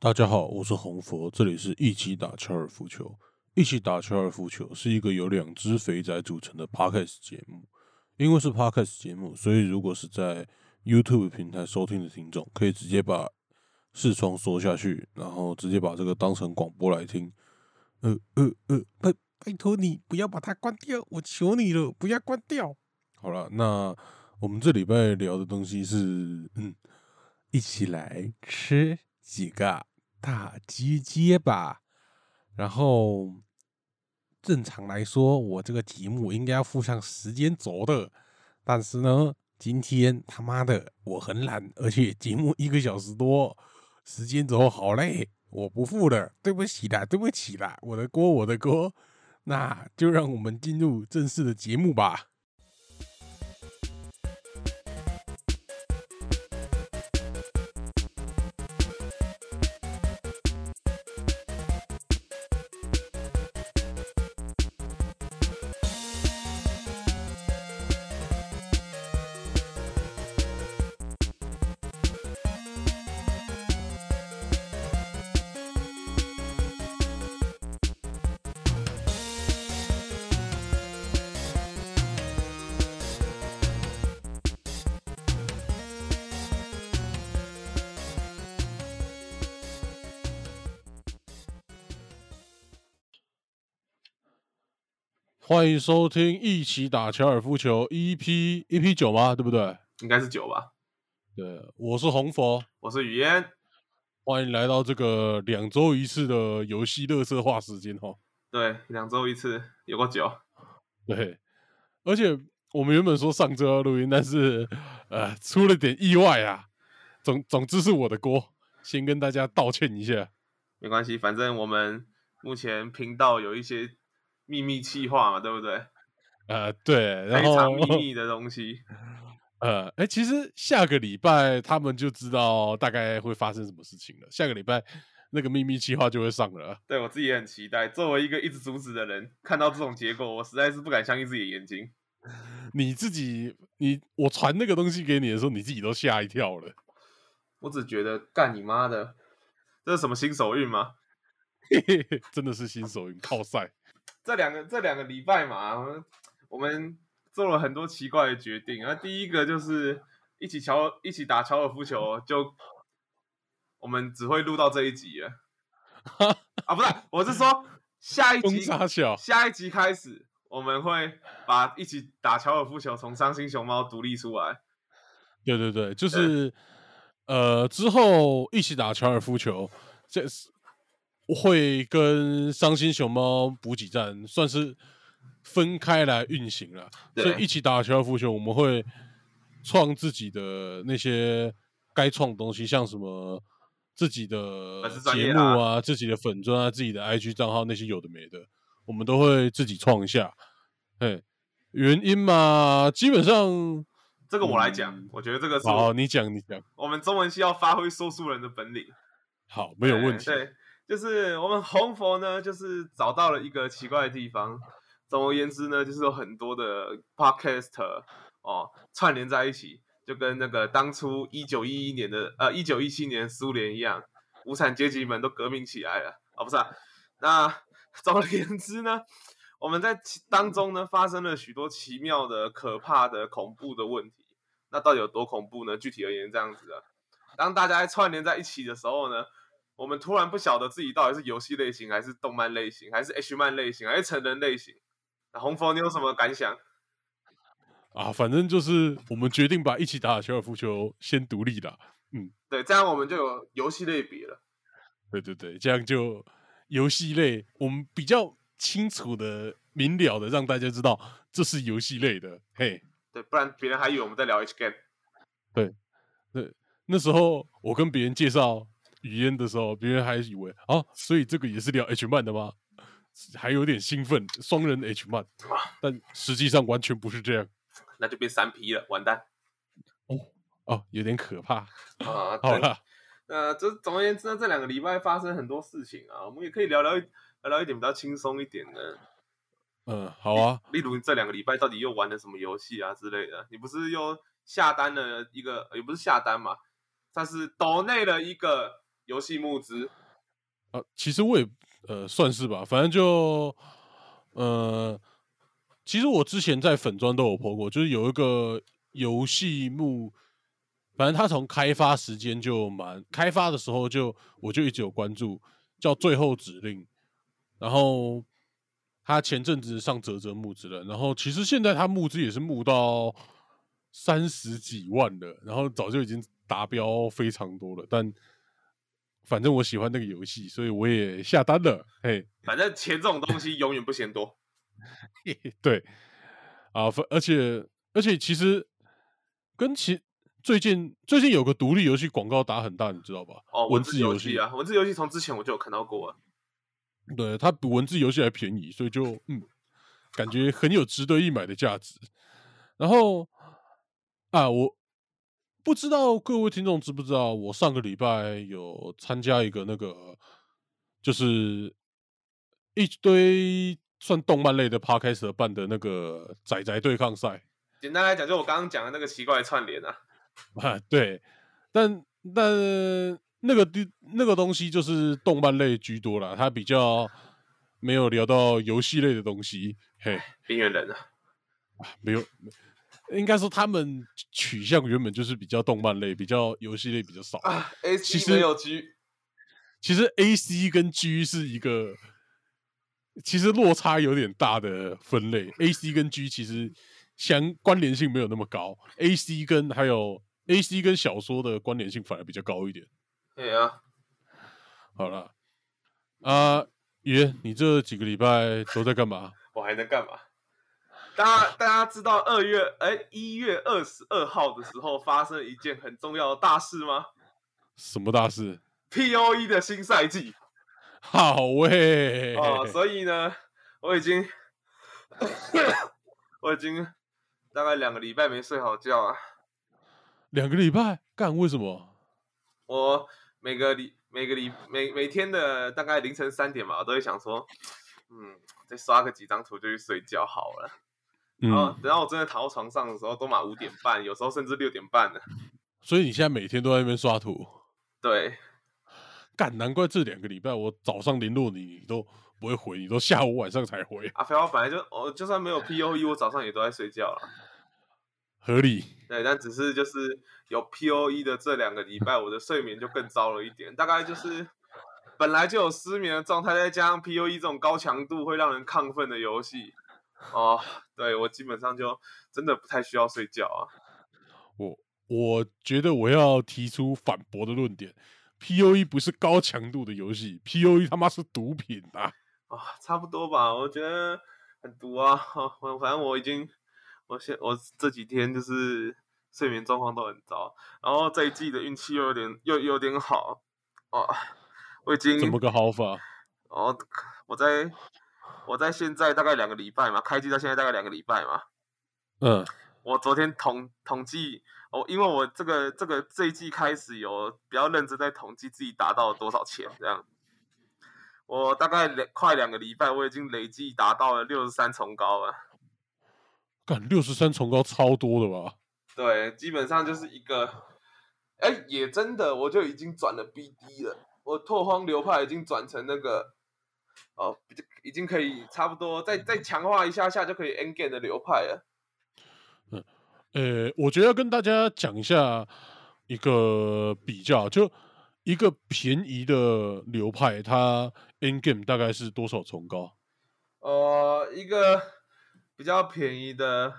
大家好，我是红佛，这里是一起打高尔夫球。一起打高尔夫球是一个由两只肥仔组成的 podcast 节目。因为是 podcast 节目，所以如果是在 YouTube 平台收听的听众，可以直接把视窗缩下去，然后直接把这个当成广播来听。呃呃呃，拜拜托你不要把它关掉，我求你了，不要关掉。好了，那我们这礼拜聊的东西是，嗯，一起来吃几个大鸡鸡吧。然后正常来说，我这个题目应该要附上时间轴的，但是呢，今天他妈的我很懒，而且节目一个小时多，时间轴好累，我不附了，对不起啦，对不起啦，我的锅，我的锅，那就让我们进入正式的节目吧。欢迎收听一起打高尔夫球 EP EP 九吗？对不对？应该是九吧。对，我是红佛，我是雨嫣。欢迎来到这个两周一次的游戏乐色化时间哈。对，两周一次，有个九。对，而且我们原本说上周要录音，但是呃出了点意外啊。总总之是我的锅，先跟大家道歉一下。没关系，反正我们目前频道有一些。秘密计划嘛，对不对？呃，对，非常秘密 的东西。呃，哎，其实下个礼拜他们就知道大概会发生什么事情了。下个礼拜那个秘密计划就会上了。对我自己也很期待。作为一个一直阻止的人，看到这种结果，我实在是不敢相信自己的眼睛。你自己，你我传那个东西给你的时候，你自己都吓一跳了。我只觉得干你妈的，这是什么新手运吗？真的是新手运，靠赛。这两个这两个礼拜嘛，我们做了很多奇怪的决定。啊，第一个就是一起乔一起打乔尔夫球，就我们只会录到这一集了。啊，不是，我是说下一集下一集开始，我们会把一起打乔尔夫球从伤心熊猫独立出来。对对对，就是呃之后一起打乔尔夫球，这是。会跟伤心熊猫补给站算是分开来运行了，所以一起打球的复球，我们会创自己的那些该创的东西，像什么自己的节目啊、自己的粉砖啊、自己的 IG 账号那些有的没的，我们都会自己创一下。哎，原因嘛，基本上这个我来讲，我觉得这个是好，你讲你讲，我们中文系要发挥说书人的本领，好，没有问题。对。就是我们红佛呢，就是找到了一个奇怪的地方。总而言之呢，就是有很多的 podcast 哦串联在一起，就跟那个当初一九一一年的呃一九一七年苏联一样，无产阶级们都革命起来了哦，不是啊。那 总而言之呢，我们在当中呢发生了许多奇妙的、可怕的、恐怖的问题。那到底有多恐怖呢？具体而言，这样子的，当大家串联在一起的时候呢？我们突然不晓得自己到底是游戏类型，还是动漫类型，还是 H 漫类型，还是成人类型。那红佛，你有什么感想？啊，反正就是我们决定把一起打高尔夫球先独立了。嗯，对，这样我们就有游戏类别了。对对对，这样就游戏类，我们比较清楚的、明了的让大家知道这是游戏类的。嘿，对，不然别人还以为我们在聊 H game。对，对，那时候我跟别人介绍。语音的时候，别人还以为啊，所以这个也是聊 H 漫的吗？还有点兴奋，双人 H 漫，但实际上完全不是这样，那就变三 P 了，完蛋。哦哦，有点可怕啊。好了，呃，这总而言之呢，这两个礼拜发生很多事情啊，我们也可以聊聊聊聊一点比较轻松一点的。嗯，好啊。例如这两个礼拜到底又玩了什么游戏啊之类的？你不是又下单了一个，也不是下单嘛，它是岛内的一个。游戏募资？啊，其实我也呃算是吧，反正就呃，其实我之前在粉砖都有 po 过，就是有一个游戏募，反正他从开发时间就蛮开发的时候就我就一直有关注，叫最后指令，然后他前阵子上泽泽募资了，然后其实现在他募资也是募到三十几万了，然后早就已经达标非常多了，但。反正我喜欢那个游戏，所以我也下单了。嘿，反正钱这种东西永远不嫌多。对，啊，而且而且其实跟其最近最近有个独立游戏广告打很大，你知道吧？哦，文字游戏啊，文字游戏从之前我就有看到过。啊对，它比文字游戏还便宜，所以就嗯，感觉很有值得一买的价值。然后啊，我。不知道各位听众知不知道，我上个礼拜有参加一个那个，就是一堆算动漫类的 podcast 办的那个仔仔对抗赛。简单来讲，就我刚刚讲的那个奇怪的串联啊。啊，对，但但那个地那个东西就是动漫类居多啦，它比较没有聊到游戏类的东西。嘿，边缘人啊，没有。应该说他们取向原本就是比较动漫类，比较游戏类比较少啊。A C 没有 G，其实 A C 跟 G 是一个其实落差有点大的分类。A C 跟 G 其实相关联性没有那么高，A C 跟还有 A C 跟小说的关联性反而比较高一点。对啊，好了啊，爷，你这几个礼拜都在干嘛？我还能干嘛？大家大家知道二月哎一月二十二号的时候发生一件很重要的大事吗？什么大事？P O E 的新赛季。好喂哦，所以呢，我已经 我已经大概两个礼拜没睡好觉啊。两个礼拜？干？为什么？我每个礼每个礼每每天的大概凌晨三点吧，我都会想说，嗯，再刷个几张图就去睡觉好了。然后等到我真的躺到床上的时候，都满五点半，有时候甚至六点半了。所以你现在每天都在那边刷图？对，干，难怪这两个礼拜我早上联络你，你都不会回，你都下午晚上才回。啊，废话，本来就我就算没有 P O E，我早上也都在睡觉了。合理。对，但只是就是有 P O E 的这两个礼拜，我的睡眠就更糟了一点。大概就是本来就有失眠的状态，再加上 P O E 这种高强度会让人亢奋的游戏。哦，对我基本上就真的不太需要睡觉啊。我我觉得我要提出反驳的论点，P O E 不是高强度的游戏，P O E 他妈是毒品啊！啊，差不多吧，我觉得很毒啊。反正我已经，我现我这几天就是睡眠状况都很糟，然后这一季的运气又有点又有点好哦。我已经怎么个好法？哦，我在。我在现在大概两个礼拜嘛，开机到现在大概两个礼拜嘛。嗯，我昨天统统计，哦，因为我这个这个这一季开始有比较认真在统计自己达到了多少钱这样。我大概两快两个礼拜，我已经累计达到了六十三重高了。干六十三重高超多的吧？对，基本上就是一个，哎，也真的，我就已经转了 BD 了，我拓荒流派已经转成那个。哦，已经可以差不多，再再强化一下下就可以 N game 的流派了。嗯，呃，我觉得要跟大家讲一下一个比较，就一个便宜的流派，它 N game 大概是多少重高？呃，一个比较便宜的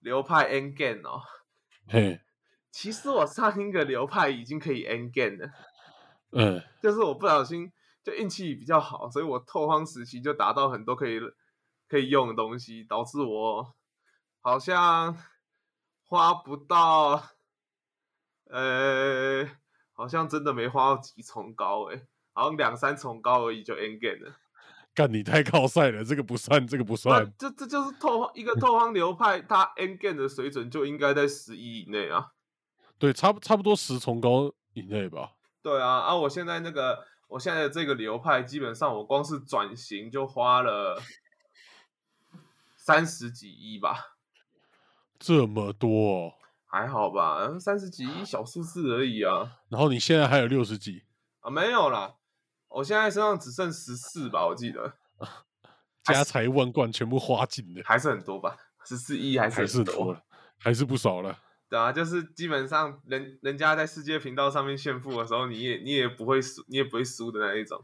流派 N game 哦。嘿，其实我上一个流派已经可以 N game 了。嗯，就是我不小心。就运气比较好，所以我拓荒时期就达到很多可以可以用的东西，导致我好像花不到，呃，好像真的没花到几重高诶，好像两三重高而已就 end game 了。干你太靠赛了，这个不算，这个不算。这这就是拓一个拓荒流派，它 end game 的水准就应该在十一以内啊。对，差不差不多十重高以内吧。对啊，啊，我现在那个。我现在的这个流派，基本上我光是转型就花了 三十几亿吧，这么多，还好吧？三十几亿小数字而已啊。然后你现在还有六十几啊，没有啦，我现在身上只剩十四吧，我记得家财万贯全部花尽了，还是很多吧，十四亿还是还是很多了，还是不少了。对啊，就是基本上人人家在世界频道上面炫富的时候，你也你也不会输，你也不会输的那一种。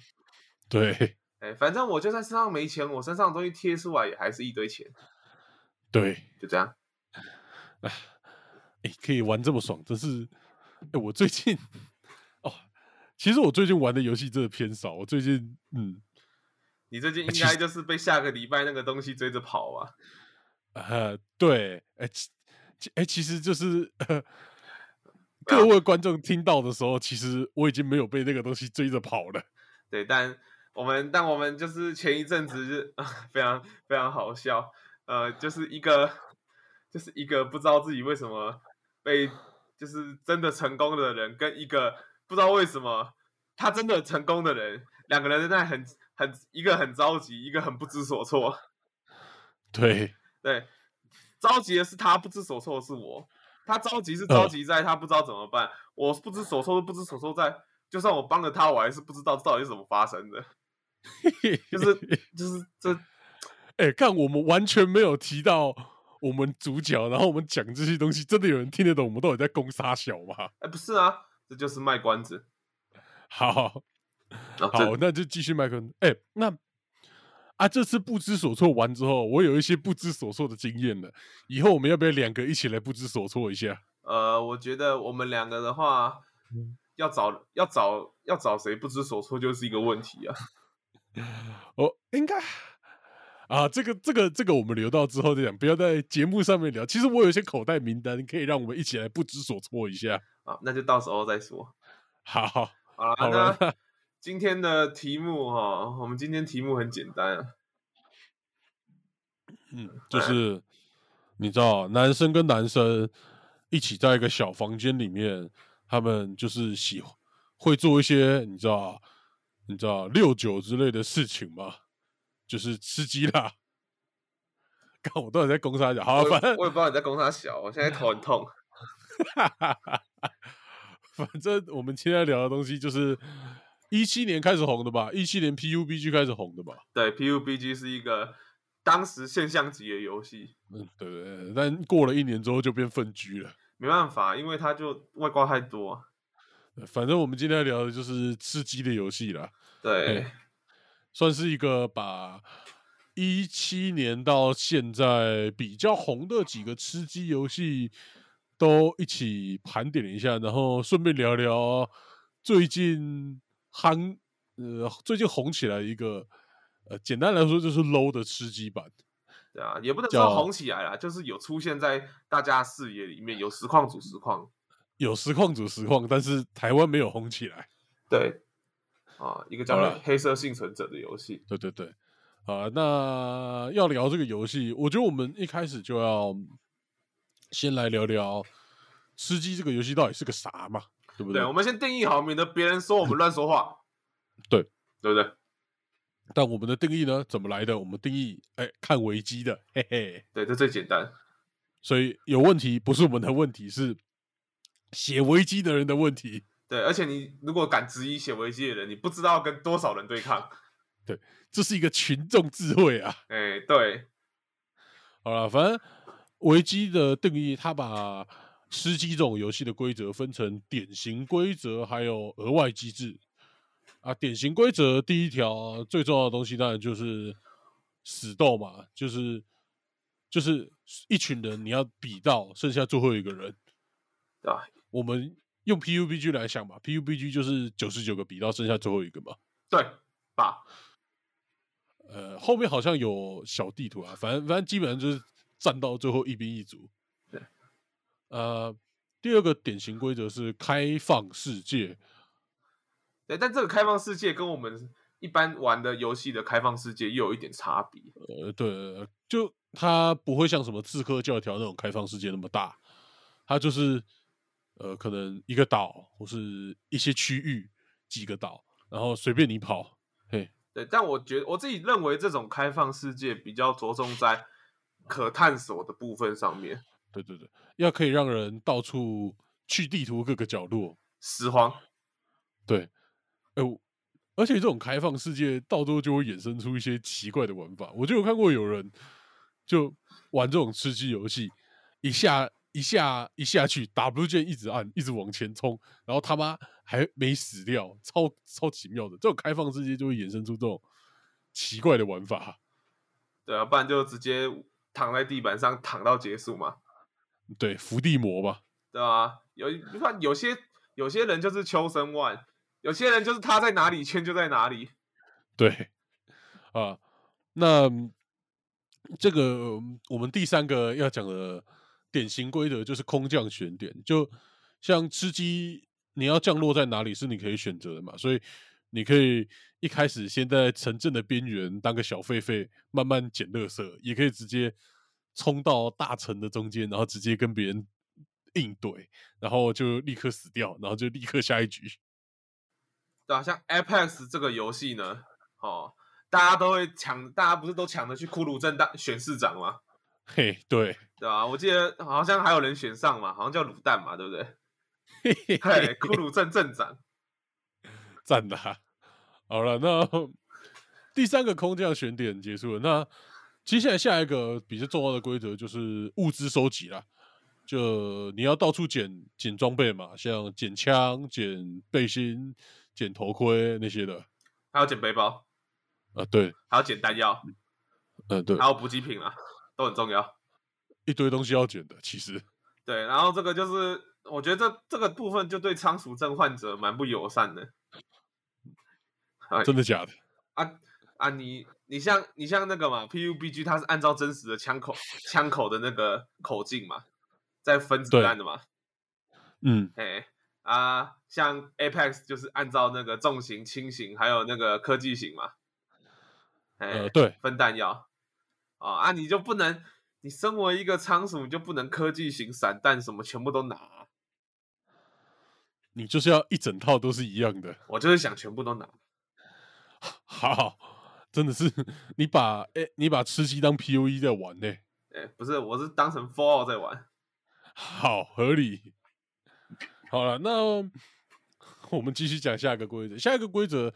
对 哎，反正我就算身上没钱，我身上的东西贴出来也还是一堆钱，对，就这样。哎，可以玩这么爽，真是。哎，我最近哦，其实我最近玩的游戏真的偏少。我最近，嗯，你最近应该就是被下个礼拜那个东西追着跑吧？呃，对，哎，其哎，其实就是各位观众听到的时候，其实我已经没有被那个东西追着跑了。对，但我们，但我们就是前一阵子是 非常非常好笑，呃，就是一个就是一个不知道自己为什么被。就是真的成功的人跟一个不知道为什么他真的成功的人，两个人在很很一个很着急，一个很不知所措。对 对，着急的是他，不知所措的是我。他着急是着急在他不知道怎么办，我不知所措是不知所措在，就算我帮了他，我还是不知道到底是怎么发生的。就是就是这，哎，看我们完全没有提到。我们主角，然后我们讲这些东西，真的有人听得懂？我们到底在攻杀小吗？哎，不是啊，这就是卖关子。好，好，那就继续卖关子。哎，那啊，这次不知所措完之后，我有一些不知所措的经验了。以后我们要不要两个一起来不知所措一下？呃，我觉得我们两个的话，要找要找要找谁不知所措，就是一个问题啊。哦，应该。啊，这个这个这个，我们留到之后再讲，不要在节目上面聊。其实我有一些口袋名单，可以让我们一起来不知所措一下。啊，那就到时候再说。好，好了，那今天的题目哈，我们今天题目很简单啊。嗯，就是你知道，男生跟男生一起在一个小房间里面，他们就是喜会做一些你知道，你知道六九之类的事情吗？就是吃鸡啦！看我到底在攻杀小，好，反正我也不知道你在攻杀小，我现在头很 痛。反正我们今天聊的东西就是一七年开始红的吧，一七年 PUBG 开始红的吧？对，PUBG 是一个当时现象级的游戏。嗯，对对对。但过了一年之后就变粪居了，没办法，因为它就外挂太多。反正我们今天聊的就是吃鸡的游戏啦。对。算是一个把一七年到现在比较红的几个吃鸡游戏都一起盘点一下，然后顺便聊聊最近夯呃最近红起来一个呃简单来说就是 low 的吃鸡版，对啊，也不能说红起来了，就是有出现在大家视野里面，有实况组实况，有实况组实况，但是台湾没有红起来，对。啊，一个叫《黑色幸存者》的游戏。对对对，啊，那要聊这个游戏，我觉得我们一开始就要先来聊聊吃鸡这个游戏到底是个啥嘛，对不对？我们先定义好，免得别人说我们乱说话。对，对不对？但我们的定义呢，怎么来的？我们定义，哎，看危机的，嘿嘿。对，这最简单。所以有问题不是我们的问题，是写危机的人的问题。对，而且你如果敢质疑写危机的人，你不知道跟多少人对抗。对，这是一个群众智慧啊！哎，对。好了，反正危机的定义，他把吃鸡这种游戏的规则分成典型规则，还有额外机制。啊，典型规则第一条最重要的东西，当然就是死斗嘛，就是就是一群人你要比到剩下最后一个人，啊？我们。用 PUBG 来想吧，PUBG 就是九十九个比到剩下最后一个嘛。对，吧？呃，后面好像有小地图啊，反正反正基本上就是战到最后一兵一卒。对。呃，第二个典型规则是开放世界。对，但这个开放世界跟我们一般玩的游戏的开放世界又有一点差别。呃，对，就它不会像什么刺客教条那种开放世界那么大，它就是。呃，可能一个岛或是一些区域，几个岛，然后随便你跑，嘿，对。但我觉得我自己认为这种开放世界比较着重在可探索的部分上面。对对对，要可以让人到处去地图各个角落，拾荒。对，哎、我而且这种开放世界到最后就会衍生出一些奇怪的玩法。我就有看过有人就玩这种吃鸡游戏，一下一下一下去，W 键一直按，一直往前冲，然后他妈还没死掉，超超奇妙的。这种开放世界就会衍生出这种奇怪的玩法。对啊，不然就直接躺在地板上躺到结束嘛，对，伏地魔吧，对吧？有你看有些有些人就是秋生万，有些人就是他在哪里圈就在哪里。对啊，那这个我们第三个要讲的典型规则就是空降选点，就像吃鸡，你要降落在哪里是你可以选择的嘛，所以你可以一开始先在城镇的边缘当个小狒狒，慢慢捡垃圾，也可以直接冲到大城的中间，然后直接跟别人硬怼，然后就立刻死掉，然后就立刻下一局。对啊，像 Apex 这个游戏呢，哦，大家都会抢，大家不是都抢着去骷髅镇当选市长吗？嘿，对，对啊、我记得好像还有人选上嘛，好像叫卤蛋嘛，对不对？嘿骷髅镇镇长。赞的、啊。好了，那第三个空降选点结束了。那接下来下一个比较重要的规则就是物资收集啦。就你要到处捡捡装备嘛，像捡枪、捡背心、捡头盔那些的。还有捡背包，啊，对，还有捡弹药，嗯、对还，有补给品啊，都很重要。一堆东西要捡的。其实，对，然后这个就是，我觉得这这个部分就对仓鼠症患者蛮不友善的。哎真的假的？啊啊，你你像你像那个嘛，PUBG 它是按照真实的枪口枪口的那个口径嘛，在分子弹的嘛。嗯，哎啊，像 Apex 就是按照那个重型、轻型还有那个科技型嘛。哎、呃，对，分弹药啊啊，你就不能，你身为一个仓鼠，你就不能科技型、散弹什么全部都拿啊、你就是要一整套都是一样的。我就是想全部都拿。好，真的是 你把哎、你把吃鸡当 P U E 在玩呢、哎、不是，我是当成 Fallout 在玩。好合理。好了，那我们继续讲下一个规则。下一个规则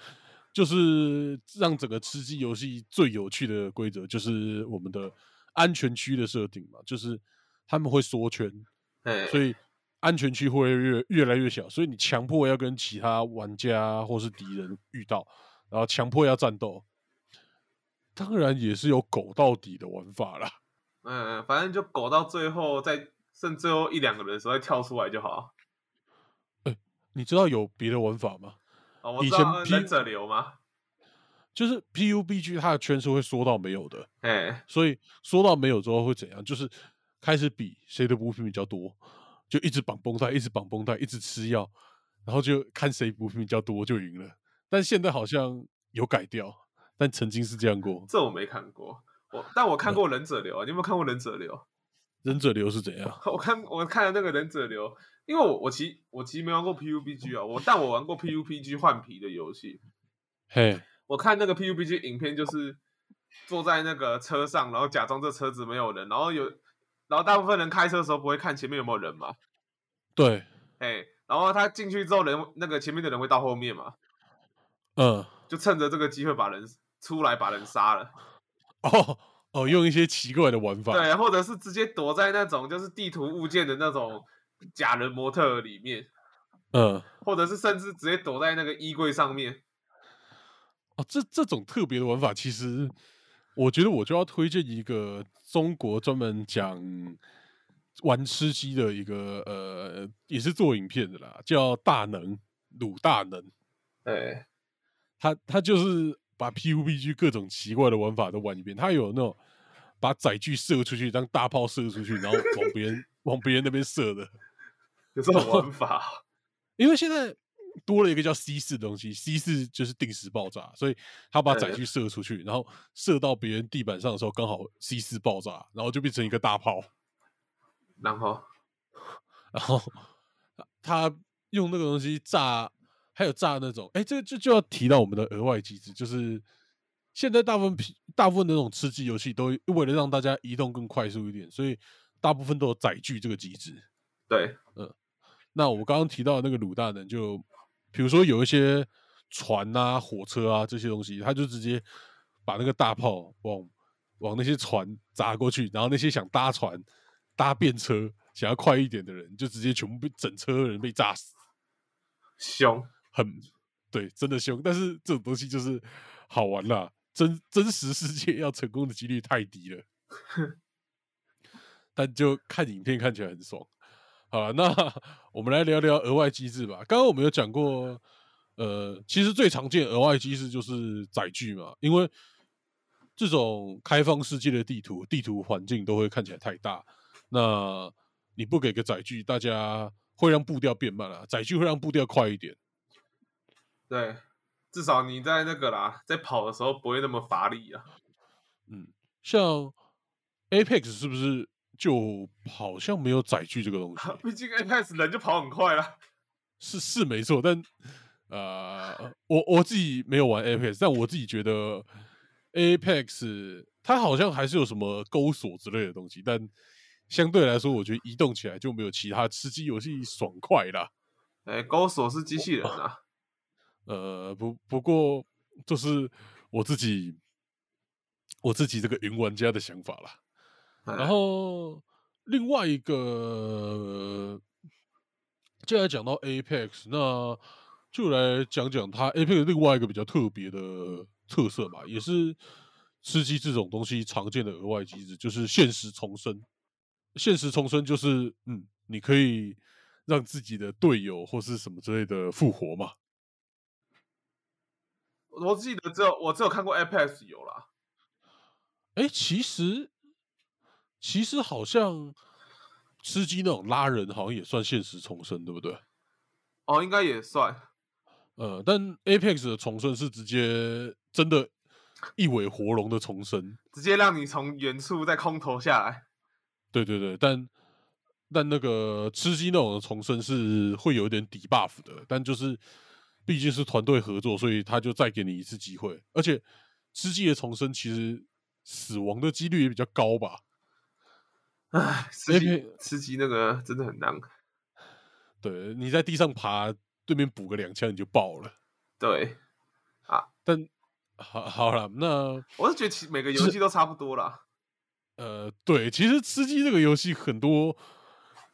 就是让整个吃鸡游戏最有趣的规则，就是我们的安全区的设定嘛，就是他们会缩圈，哎，所以安全区会越越来越小，所以你强迫要跟其他玩家或是敌人遇到，然后强迫要战斗。当然也是有狗到底的玩法啦。嗯，反正就狗到最后，再剩最后一两个人的时候再跳出来就好。你知道有别的玩法吗？哦，我以前知道 P- 忍者流吗？就是 PUBG 它的圈是会缩到没有的，哎，所以缩到没有之后会怎样？就是开始比谁的补品比较多，就一直绑绷带，一直绑绷带，一直吃药，然后就看谁补品比较多就赢了。但现在好像有改掉，但曾经是这样过。这我没看过，我但我看过忍者流啊，你有没有看过忍者流？忍者流是怎样？我看我看了那个忍者流，因为我我其我其实没玩过 PUBG 啊，我但我玩过 PUBG 换皮的游戏。嘿，我看那个 PUBG 影片，就是坐在那个车上，然后假装这车子没有人，然后有，然后大部分人开车的时候不会看前面有没有人嘛，对，哎，然后他进去之后人那个前面的人会到后面嘛，嗯，就趁着这个机会把人出来把人杀了，哦哦，用一些奇怪的玩法。对，或者是直接躲在那种就是地图物件的那种假人模特里面，嗯，或者是甚至直接躲在那个衣柜上面。哦，这这种特别的玩法，其实我觉得我就要推荐一个中国专门讲玩吃鸡的一个呃，也是做影片的啦，叫大能鲁大能，对，他他就是把 PUBG 各种奇怪的玩法都玩一遍，他有那种把载具射出去当大炮射出去，然后往别人 往别人那边射的，有这种玩法。因为现在多了一个叫 C 四的东西，C 四就是定时爆炸，所以他把载具射出去，然后射到别人地板上的时候，刚好 C 四爆炸，然后就变成一个大炮，然后，然后他用那个东西炸，还有炸那种，哎，这这就要提到我们的额外机制，就是现在大部分皮大部分那种吃鸡游戏都为了让大家移动更快速一点，所以大部分都有载具这个机制。对，嗯那我刚刚提到的那个鲁大人就，比如说有一些船啊、火车啊这些东西，他就直接把那个大炮往往那些船砸过去，然后那些想搭船、搭便车、想要快一点的人，就直接全部被整车人被炸死，凶，很对，真的凶。但是这种东西就是好玩啦，真真实世界要成功的几率太低了。但就看影片看起来很爽。好了，那 我们来聊聊额外机制吧。刚刚我们有讲过，呃，其实最常见额外机制就是载具嘛，因为这种开放世界的地图，地图环境都会看起来太大。那你不给个载具，大家会让步调变慢了。载具会让步调快一点。对，至少你在那个啦，在跑的时候不会那么乏力啊。嗯，像 Apex 是不是？就好像没有载具这个东西，毕竟 Apex 人就跑很快了，是是没错，但呃，我我自己没有玩 Apex，但我自己觉得 Apex 它好像还是有什么钩锁之类的东西，但相对来说，我觉得移动起来就没有其他吃鸡游戏爽快啦。哎，钩锁是机器人啊，呃，不不过就是我自己我自己这个云玩家的想法啦。然后另外一个，接下来讲到 Apex，那就来讲讲它 Apex 另外一个比较特别的特色吧，也是吃鸡这种东西常见的额外机制，就是现实重生。现实重生就是，嗯，你可以让自己的队友或是什么之类的复活嘛。我记得只有我只有看过 Apex 有啦。哎，其实。其实好像吃鸡那种拉人，好像也算现实重生，对不对？哦，应该也算。呃，但 Apex 的重生是直接真的一尾活龙的重生，直接让你从远处再空投下来。对对对，但但那个吃鸡那种的重生是会有一点底 buff 的，但就是毕竟是团队合作，所以他就再给你一次机会。而且吃鸡的重生其实死亡的几率也比较高吧。唉，吃鸡吃鸡那个真的很难。对，你在地上爬，对面补个两枪你就爆了。对，啊，但好好了，那我是觉得其每个游戏都差不多啦。呃，对，其实吃鸡这个游戏很多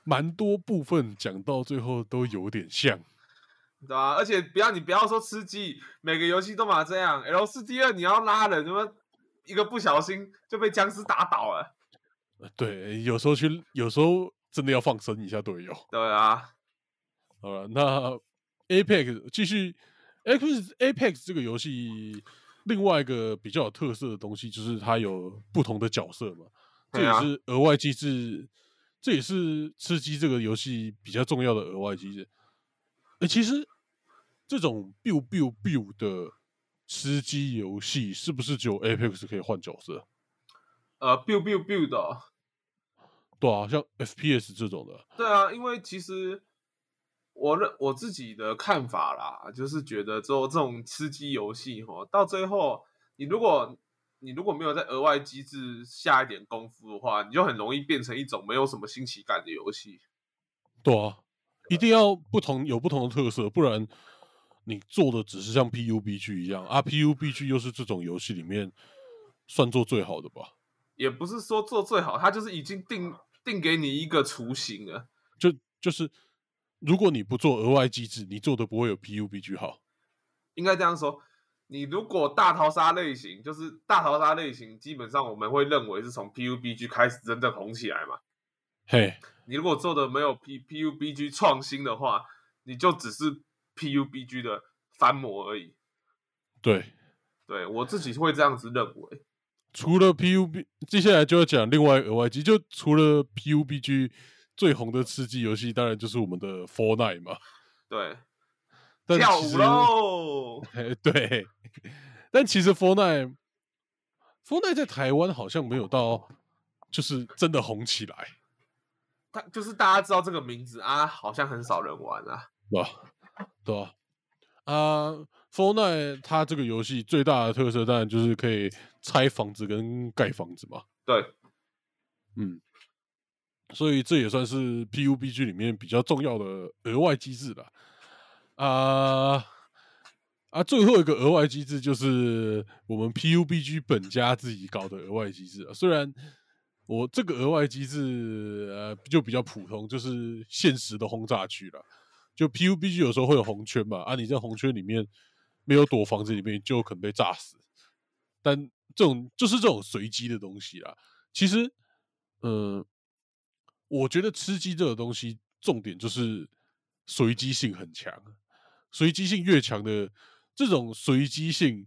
蛮多部分讲到最后都有点像，对吧？而且不要你不要说吃鸡，每个游戏都嘛这样。L 四 D 二你要拉人，怎么一个不小心就被僵尸打倒了？对，有时候去，有时候真的要放生一下队友。对啊，好了，那 Apex 继续，Apex Apex 这个游戏另外一个比较有特色的东西就是它有不同的角色嘛，这也是额外机制，这也是吃鸡这个游戏比较重要的额外机制。哎，其实这种 build build build 的吃鸡游戏是不是只有 Apex 可以换角色？呃，build build build。对啊，像 FPS 这种的。对啊，因为其实我认我自己的看法啦，就是觉得做这种吃鸡游戏哈，到最后你如果你如果没有在额外机制下一点功夫的话，你就很容易变成一种没有什么新奇感的游戏。对啊，一定要不同有不同的特色，不然你做的只是像 PUBG 一样啊，PUBG 又是这种游戏里面算做最好的吧？也不是说做最好，它就是已经定。定给你一个雏形了，就就是如果你不做额外机制，你做的不会有 PUBG 好。应该这样说，你如果大逃杀类型，就是大逃杀类型，基本上我们会认为是从 PUBG 开始真正红起来嘛。嘿，你如果做的没有 P PUBG 创新的话，你就只是 PUBG 的翻模而已。对，对我自己会这样子认为。除了 PUB，接下来就要讲另外额外机，就除了 PUBG 最红的吃鸡游戏，当然就是我们的 Fortnite 嘛。对，跳舞喽。对，但其实 Fortnite，Fortnite 在台湾好像没有到，就是真的红起来。他就是大家知道这个名字啊，好像很少人玩啊。对吧？对吧？啊，Fortnite 它这个游戏最大的特色，当然就是可以。拆房子跟盖房子嘛，对，嗯，所以这也算是 PUBG 里面比较重要的额外机制了。啊啊，最后一个额外机制就是我们 PUBG 本家自己搞的额外机制啊。虽然我这个额外机制呃就比较普通，就是现实的轰炸区了。就 PUBG 有时候会有红圈嘛，啊，你在红圈里面没有躲房子里面，就可能被炸死。但这种就是这种随机的东西啦。其实，嗯，我觉得吃鸡这个东西，重点就是随机性很强，随机性越强的。这种随机性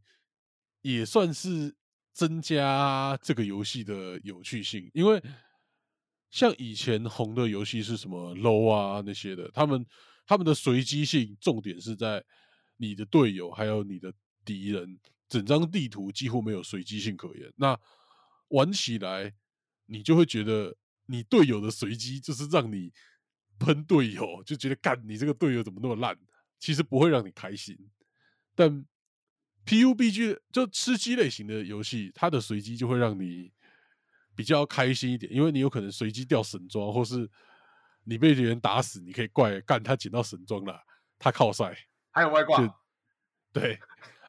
也算是增加这个游戏的有趣性，因为像以前红的游戏是什么 low 啊那些的，他们他们的随机性重点是在你的队友还有你的敌人，整张地图几乎没有随机性可言。那玩起来你就会觉得你队友的随机就是让你喷队友，就觉得干你这个队友怎么那么烂，其实不会让你开心。但 PUBG 就吃鸡类型的游戏，它的随机就会让你比较开心一点，因为你有可能随机掉神装，或是你被别人打死，你可以怪干他捡到神装了，他靠帅，还有外挂，对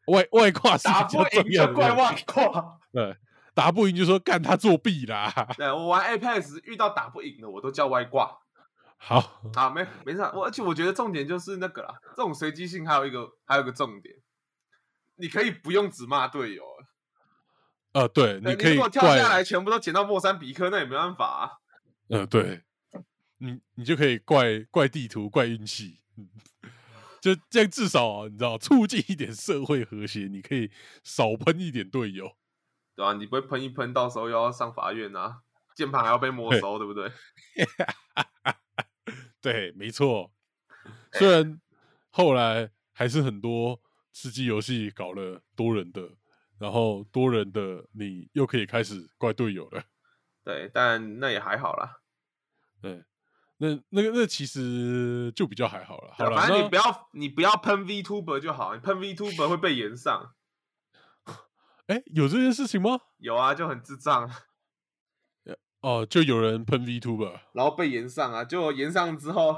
外外挂是打不赢就怪外挂，对打不赢就说干他作弊啦。对我玩 Apex 遇到打不赢的，我都叫外挂。好，好，没没事。我而且我觉得重点就是那个啦，这种随机性还有一个还有一个重点，你可以不用只骂队友。呃，对，你可以跳下来全部都捡到莫桑比克，那也没办法啊。呃，对，你你就可以怪怪地图、怪运气，就这样至少你知道促进一点社会和谐。你可以少喷一点队友，对吧？你不会喷一喷，到时候又要上法院啊，键盘还要被没收，对不对？对，没错。虽然后来还是很多吃鸡游戏搞了多人的，然后多人的你又可以开始怪队友了。对，但那也还好啦。对，那那个那其实就比较还好了。好了，反正你不要你不要喷 VTuber 就好，你喷 VTuber 会被延上。哎，有这件事情吗？有啊，就很智障。哦，就有人喷 VTuber，然后被延上啊！就延上之后，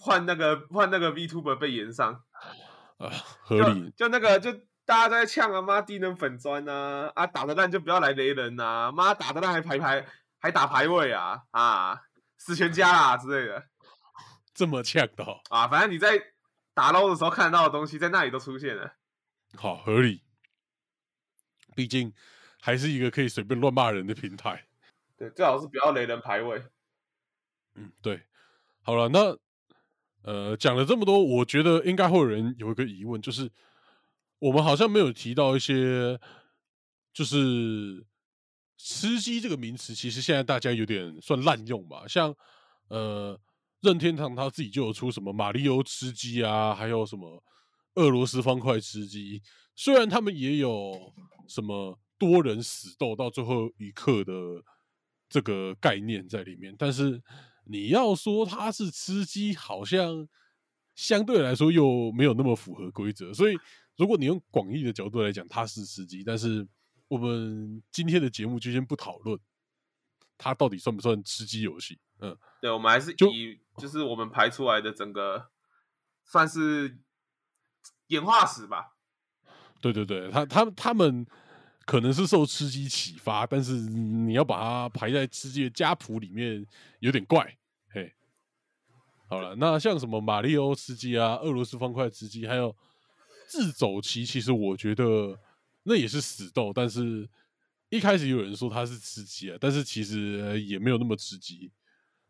换那个换那个 VTuber 被延上，啊，合理。就那个就大家在呛啊，妈低能粉砖呐，啊打的烂就不要来雷人呐，妈打的烂还排排还打排位啊啊，死全家啦之类的，这么呛的啊！反正你在打 low 的时候看到的东西，在那里都出现了，好合理。毕竟还是一个可以随便乱骂人的平台。对，最好是不要雷人排位。嗯，对。好了，那呃，讲了这么多，我觉得应该会有人有一个疑问，就是我们好像没有提到一些，就是吃鸡这个名词，其实现在大家有点算滥用吧。像呃，任天堂他自己就有出什么马里欧吃鸡啊，还有什么俄罗斯方块吃鸡，虽然他们也有什么多人死斗到最后一刻的。这个概念在里面，但是你要说它是吃鸡，好像相对来说又没有那么符合规则。所以，如果你用广义的角度来讲，它是吃鸡，但是我们今天的节目就先不讨论它到底算不算吃鸡游戏。嗯，对，我们还是以就是我们排出来的整个算是演化史吧。对对对，他他他们。可能是受吃鸡启发，但是你要把它排在吃鸡的家谱里面有点怪。嘿，好了，那像什么马里奥吃鸡啊、俄罗斯方块吃鸡，还有自走棋，其实我觉得那也是死斗。但是一开始有人说他是吃鸡啊，但是其实也没有那么吃鸡。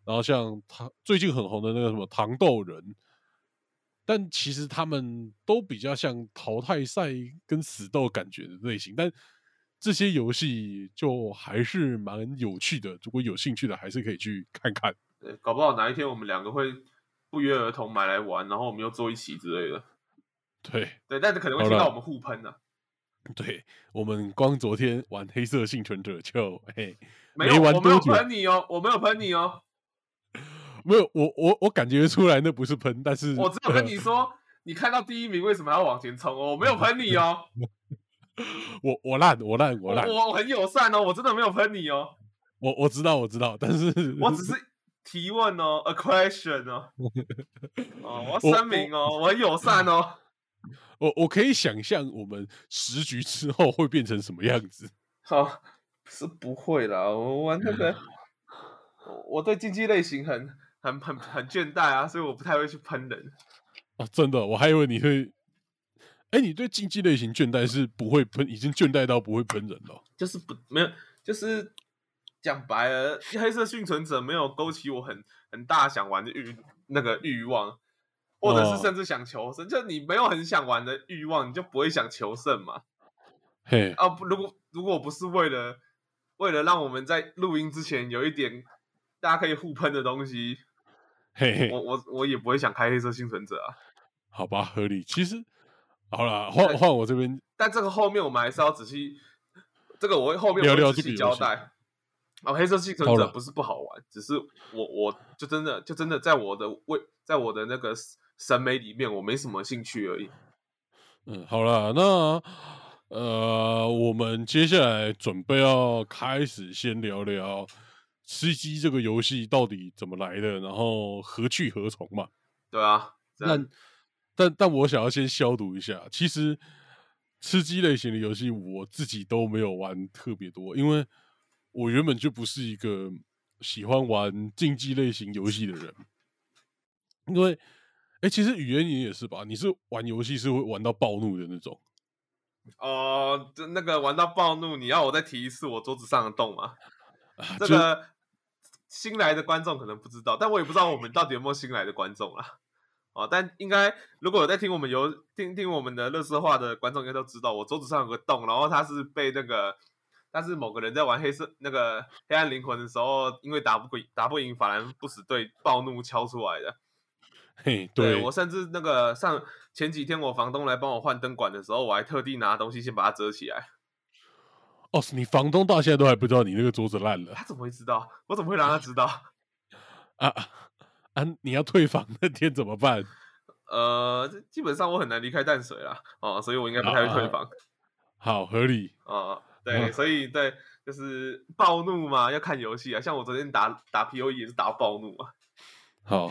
然后像他最近很红的那个什么糖豆人，但其实他们都比较像淘汰赛跟死斗感觉的类型，但。这些游戏就还是蛮有趣的，如果有兴趣的，还是可以去看看。对，搞不好哪一天我们两个会不约而同买来玩，然后我们又坐一起之类的。对对，但是可能会听到我们互喷呢。对，我们光昨天玩黑色幸存者就嘿，没有，我没有喷你哦，我没有喷你哦，没有，我我我感觉出来那不是喷，但是我只有跟你 说，你看到第一名为什么要往前冲哦？我没有喷你哦。我我烂我烂我烂，我很友善哦，我真的没有喷你哦。我我知道我知道，但是我只是提问哦，a question 哦。哦，我要声明哦，我很友善哦。我我可以想象我们十局之后会变成什么样子。好，是不会啦，我玩那个，我对竞技类型很很很很倦怠啊，所以我不太会去喷人。啊，真的，我还以为你会，哎，你对竞技类型倦怠是不会喷，已经倦怠到不会喷人了。就是不没有，就是讲白了，黑色幸存者没有勾起我很很大想玩的欲那个欲望。或者是甚至想求胜，就你没有很想玩的欲望，你就不会想求胜嘛。嘿，啊，如果如果不是为了为了让我们在录音之前有一点大家可以互喷的东西，嘿嘿，我我我也不会想开黑色幸存者啊。好吧，合理。其实好了，换换我这边，但这个后面我们还是要仔细，这个我后面聊聊仔细交代。哦，黑色幸存者不是不好玩，只是我我就真的就真的在我的位，在我的那个。审美里面我没什么兴趣而已。嗯，好了，那呃，我们接下来准备要开始先聊聊吃鸡这个游戏到底怎么来的，然后何去何从嘛？对啊，但但但我想要先消毒一下，其实吃鸡类型的游戏我自己都没有玩特别多，因为我原本就不是一个喜欢玩竞技类型游戏的人，因为。哎，其实语言你也是吧？你是玩游戏是会玩到暴怒的那种。哦，就那个玩到暴怒，你要我再提一次我桌子上的洞吗？这个新来的观众可能不知道，但我也不知道我们到底有没有新来的观众啊。哦，但应该如果有在听我们游听听我们的乐色话的观众，应该都知道我桌子上有个洞，然后它是被那个，但是某个人在玩黑色那个黑暗灵魂的时候，因为打不过打不赢法兰不死队，暴怒敲出来的。嘿，对我甚至那个上前几天我房东来帮我换灯管的时候，我还特地拿东西先把它遮起来。哦，你房东到现在都还不知道你那个桌子烂了？他怎么会知道？我怎么会让他知道？啊啊！你要退房那天怎么办？呃，基本上我很难离开淡水啦，哦，所以我应该不太会退房。好，合理。哦，对，所以对，就是暴怒嘛，要看游戏啊。像我昨天打打 P O E 也是打暴怒啊。好。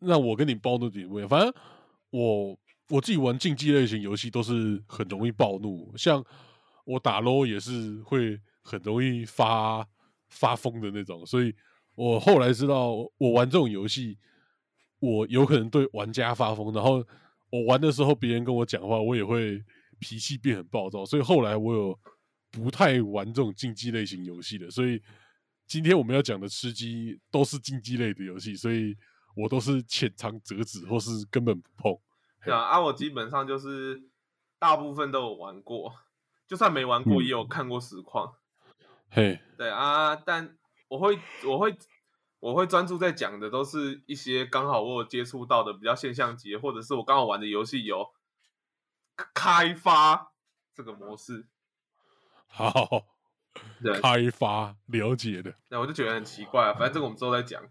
那我跟你暴怒点不一样，反正我我自己玩竞技类型游戏都是很容易暴怒，像我打 LO 也是会很容易发发疯的那种，所以我后来知道我玩这种游戏，我有可能对玩家发疯，然后我玩的时候别人跟我讲话，我也会脾气变很暴躁，所以后来我有不太玩这种竞技类型游戏的，所以今天我们要讲的吃鸡都是竞技类的游戏，所以。我都是浅尝辄止，或是根本不碰。对啊，啊，我基本上就是大部分都有玩过，就算没玩过，也有看过实况。嘿，对啊，但我会，我会，我会专注在讲的，都是一些刚好我有接触到的比较现象级，或者是我刚好玩的游戏有开发这个模式。好，对，开发了解的。那我就觉得很奇怪啊，反正这个我们之后再讲。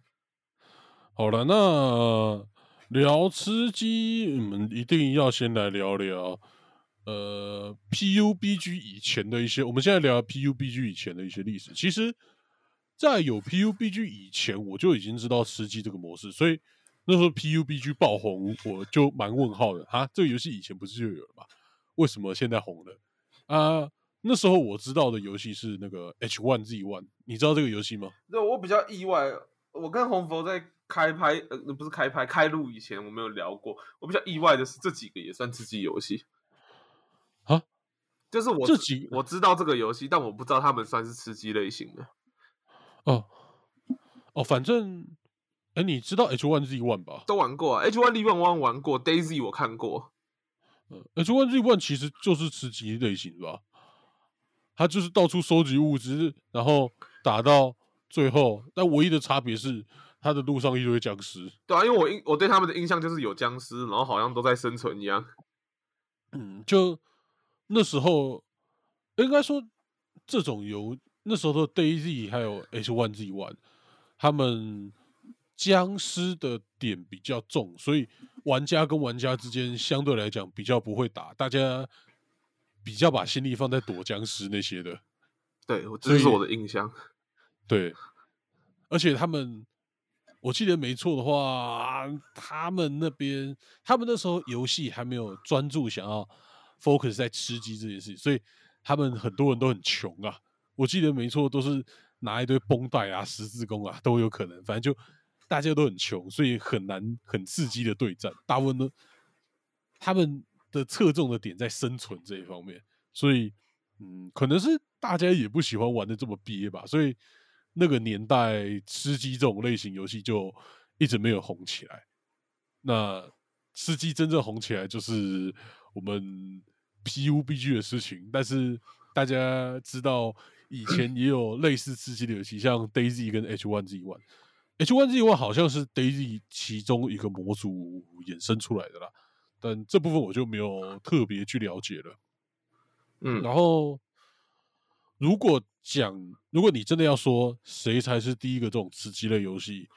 好了，那聊吃鸡，我们一定要先来聊聊呃 PUBG 以前的一些。我们现在聊 PUBG 以前的一些历史。其实，在有 PUBG 以前，我就已经知道吃鸡这个模式，所以那时候 PUBG 爆红，我就蛮问号的啊。这个游戏以前不是就有了吗？为什么现在红了？啊，那时候我知道的游戏是那个 H One Z One，你知道这个游戏吗？那我比较意外，我跟红佛在。开拍呃，不是开拍，开录以前我没有聊过。我比较意外的是，这几个也算吃鸡游戏啊？就是我这几我知道这个游戏，但我不知道他们算是吃鸡类型的。哦哦，反正哎，你知道 H One Z One 吧？都玩过啊，H One Z One 我玩过，Daisy 我看过。呃，H One Z One 其实就是吃鸡类型吧？他就是到处收集物资，然后打到最后，但唯一的差别是。他的路上一堆僵尸，对啊，因为我印我对他们的印象就是有僵尸，然后好像都在生存一样。嗯，就那时候应该说这种游那时候的 DayZ 还有 H One Z One，他们僵尸的点比较重，所以玩家跟玩家之间相对来讲比较不会打，大家比较把心力放在躲僵尸那些的。对，这是我的印象。对，而且他们。我记得没错的话，他们那边他们那时候游戏还没有专注想要 focus 在吃鸡这件事情，所以他们很多人都很穷啊。我记得没错，都是拿一堆绷带啊、十字弓啊都有可能，反正就大家都很穷，所以很难很刺激的对战。大部分都他们的侧重的点在生存这一方面，所以嗯，可能是大家也不喜欢玩的这么憋吧，所以。那个年代吃鸡这种类型游戏就一直没有红起来。那吃鸡真正红起来就是我们 PUBG 的事情。但是大家知道以前也有类似吃鸡的游戏，像 Daisy 跟 H1Z One。H1Z One 好像是 Daisy 其中一个模组衍生出来的啦，但这部分我就没有特别去了解了。嗯，然后如果讲，如果你真的要说谁才是第一个这种吃鸡类游戏，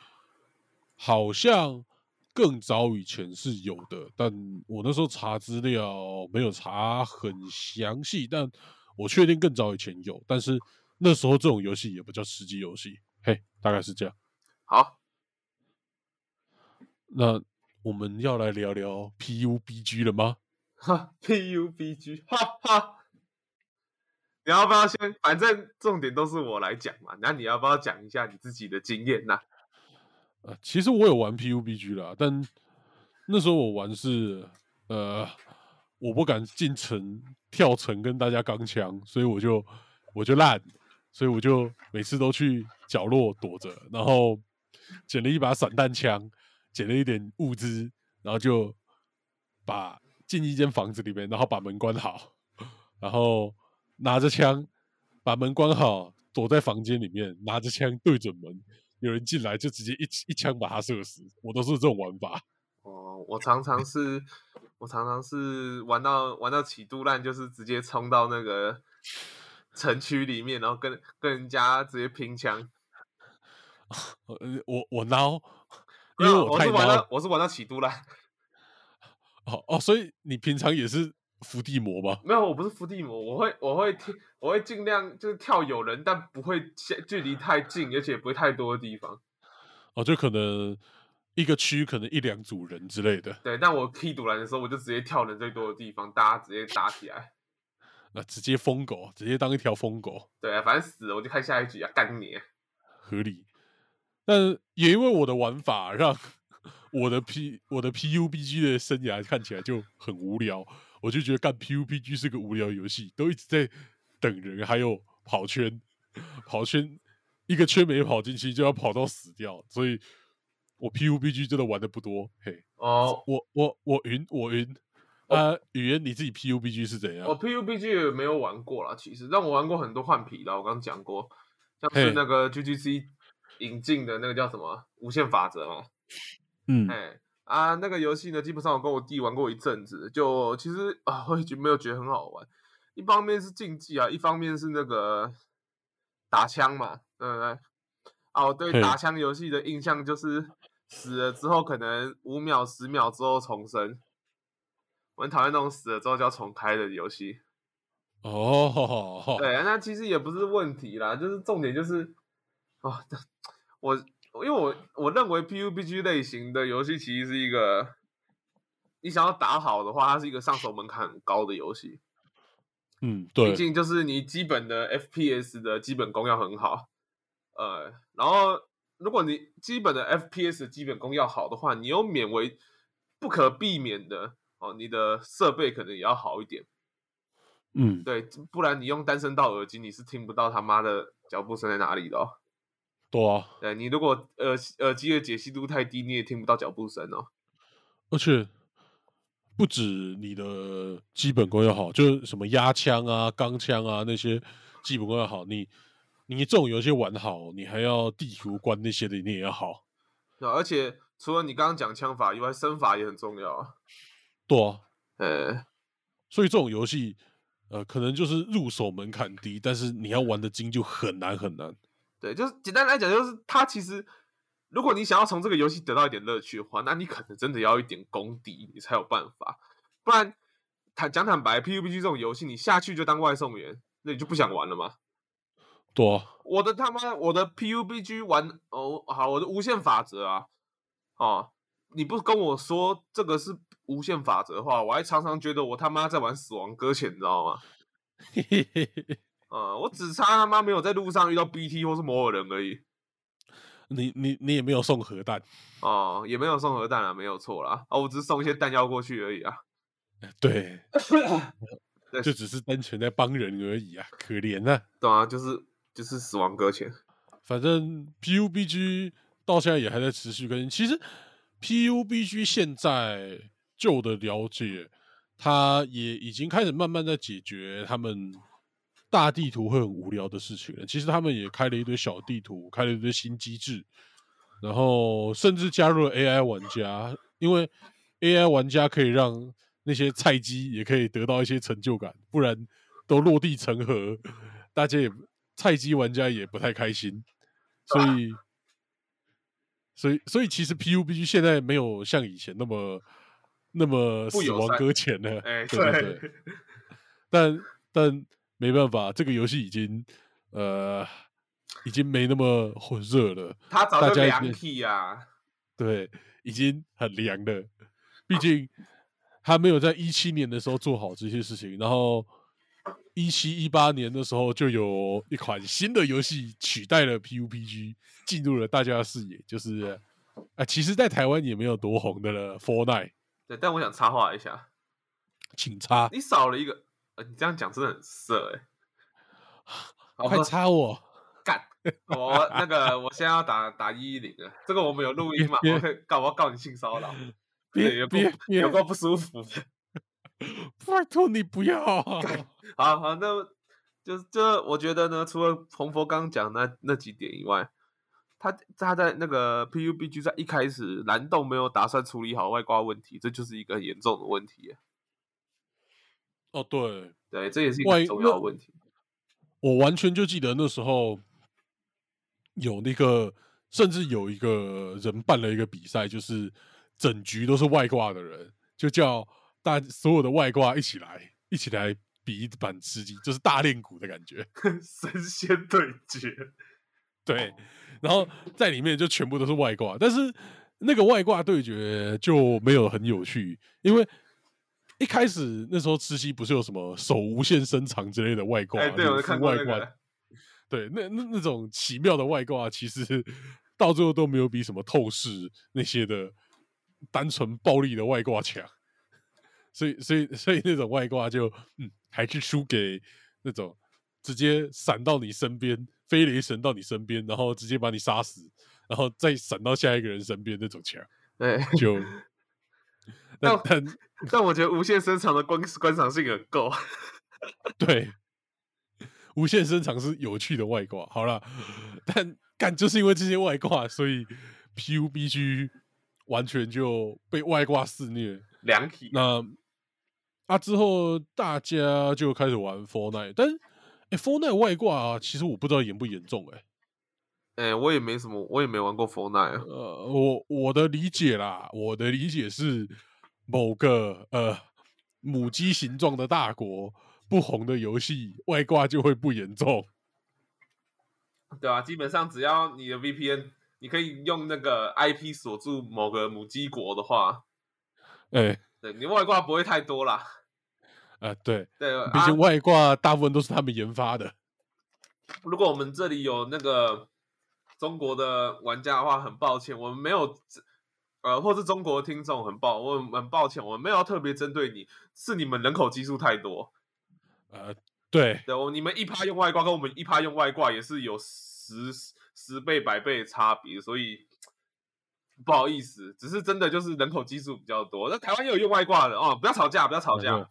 好像更早以前是有的，但我那时候查资料没有查很详细，但我确定更早以前有，但是那时候这种游戏也不叫吃鸡游戏，嘿，大概是这样。好，那我们要来聊聊 PUBG 了吗？哈，PUBG，哈哈。你要不要先？反正重点都是我来讲嘛。那你要不要讲一下你自己的经验呢？呃，其实我有玩 PUBG 啦，但那时候我玩是呃，我不敢进城跳城跟大家刚枪，所以我就我就烂，所以我就每次都去角落躲着，然后捡了一把散弹枪，捡了一点物资，然后就把进一间房子里面，然后把门关好，然后。拿着枪，把门关好，躲在房间里面，拿着枪对准门，有人进来就直接一一枪把他射死。我都是这种玩法。哦，我常常是，我常常是玩到玩到起肚烂，就是直接冲到那个城区里面，然后跟跟人家直接拼枪。我我孬，因为我是玩到我是玩到起肚烂。哦哦，所以你平常也是。伏地魔吗？没有，我不是伏地魔，我会我会跳，我会尽量就是跳有人，但不会距离太近，而且不会太多的地方。哦，就可能一个区可能一两组人之类的。对，但我踢堵拦的时候，我就直接跳人最多的地方，大家直接打起来。那直接疯狗，直接当一条疯狗。对啊，反正死了我就看下一局啊，干你！合理。但也因为我的玩法，让我的 P 我的 PUBG 的生涯看起来就很无聊。我就觉得干 PUBG 是个无聊游戏，都一直在等人，还有跑圈，跑圈一个圈没跑进去就要跑到死掉，所以我 PUBG 真的玩的不多。嘿，哦，我我我云我云。呃！语言你自己 PUBG 是怎样？我 PUBG 没有玩过啦，其实但我玩过很多换皮的，我刚刚讲过，像是那个 GGC 引进的那个叫什么无限法则嘛，嗯，哎。啊，那个游戏呢，基本上我跟我弟玩过一阵子，就其实啊，我觉没有觉得很好玩。一方面是竞技啊，一方面是那个打枪嘛，对不对？啊，我对打枪游戏的印象就是死了之后可能五秒、十秒之后重生。我很讨厌那种死了之后就要重开的游戏。哦，对，那其实也不是问题啦，就是重点就是啊，我。因为我我认为 PUBG 类型的游戏其实是一个，你想要打好的话，它是一个上手门槛很高的游戏。嗯，对，毕竟就是你基本的 FPS 的基本功要很好，呃，然后如果你基本的 FPS 基本功要好的话，你又勉为不可避免的哦，你的设备可能也要好一点。嗯，对，不然你用单声道耳机，你是听不到他妈的脚步声在哪里的。对啊，对你如果耳耳机的解析度太低，你也听不到脚步声哦。而且不止你的基本功要好，就是什么压枪啊、钢枪啊那些基本功要好，你你这种游戏玩好，你还要地图关那些的，你也要好。对，而且除了你刚刚讲枪法以外，身法也很重要啊。对啊，呃，所以这种游戏呃，可能就是入手门槛低，但是你要玩的精就很难很难。对，就是简单来讲，就是它其实，如果你想要从这个游戏得到一点乐趣的话，那你可能真的要一点功底，你才有办法。不然，坦讲坦白，PUBG 这种游戏，你下去就当外送员，那你就不想玩了吗？多啊，我的他妈，我的 PUBG 玩哦，好，我的无限法则啊，哦，你不跟我说这个是无限法则的话，我还常常觉得我他妈在玩死亡搁浅，你知道吗？呃，我只差他妈没有在路上遇到 BT 或是摩尔人而已。你你你也没有送核弹，哦，也没有送核弹啊，没有错啦。哦，我只是送一些弹药过去而已啊。对，对就只是单纯在帮人而已啊，可怜啊。对啊，就是就是死亡搁浅。反正 PUBG 到现在也还在持续更新。其实 PUBG 现在就我的了解，它也已经开始慢慢在解决他们大地图会很无聊的事情了。其实他们也开了一堆小地图，开了一堆新机制，然后甚至加入了 AI 玩家，因为 AI 玩家可以让那些菜鸡也可以得到一些成就感，不然都落地成盒，大家也菜鸡玩家也不太开心。所以，所以，所以其实 PUBG 现在没有像以前那么那么死亡搁浅了，哎，对对对。但但没办法，这个游戏已经呃已经没那么火热了，他早就凉大家已经体啊。对，已经很凉了。毕竟他没有在一七年的时候做好这些事情，然后一七一八年的时候就有一款新的游戏取代了 PUBG，进入了大家的视野，就是啊、其实，在台湾也没有多红的了，Fortnite，对，但我想插话一下，请插，你少了一个，呃，你这样讲真的很色哎、好快不插我！干！我那个，我现在要打打一一零了，这个我们有录音嘛？别我可以告，我要告你性骚扰，别有够别别有，够不舒服的。拜托你不要 啊！好好，那就是这，我觉得呢，除了洪佛刚刚讲那那几点以外，他他在那个 PUBG 在一开始蓝洞没有打算处理好外挂问题，这就是一个很严重的问题。哦，对，对，这也是一个重要的问题。我完全就记得那时候有那个，甚至有一个人办了一个比赛，就是整局都是外挂的人，就叫大所有的外挂一起来，一起来比一板吃鸡，就是大练鼓的感觉。神仙对决，对，然后在里面就全部都是外挂，但是那个外挂对决就没有很有趣，因为一开始那时候吃鸡不是有什么手无限伸长之类的外挂，哎，对，我看外挂那个，对，那那那种奇妙的外挂，其实到最后都没有比什么透视那些的单纯暴力的外挂强。所以，所以，所以那种外挂就嗯，还是输给那种直接闪到你身边，飞雷神到你身边，然后直接把你杀死，然后再闪到下一个人身边那种强，对。就 但但但但我觉得无限伸长的观观赏性很够。对，无限伸长是有趣的外挂。好了，但干就是因为这些外挂，所以 PUBG 完全就被外挂肆虐。两体，那啊之后大家就开始玩 Fortnite，但哎、Fortnite 外挂、啊、其实我不知道严不严重哎、哎、我也没什么，我也没玩过 Fortnite 啊。呃，我我的理解啦，我的理解是某个呃母鸡形状的大国不红的游戏外挂就会不严重。对啊，基本上只要你的 VPN，你可以用那个 IP 锁住某个母鸡国的话，哎、对你外挂不会太多啦。啊，对，对啊毕竟，外挂大部分都是他们研发的。如果我们这里有那个中国的玩家的话，很抱歉，我们没有。呃，或是中国的听众很抱，我很很抱歉，我们没有要特别针对你，是你们人口基数太多。呃，对，对，我你们一趴用外挂跟我们一趴用外挂也是有十十倍、百倍的差别，所以不好意思，只是真的就是人口基数比较多。那台湾也有用外挂的哦，不要吵架，不要吵架。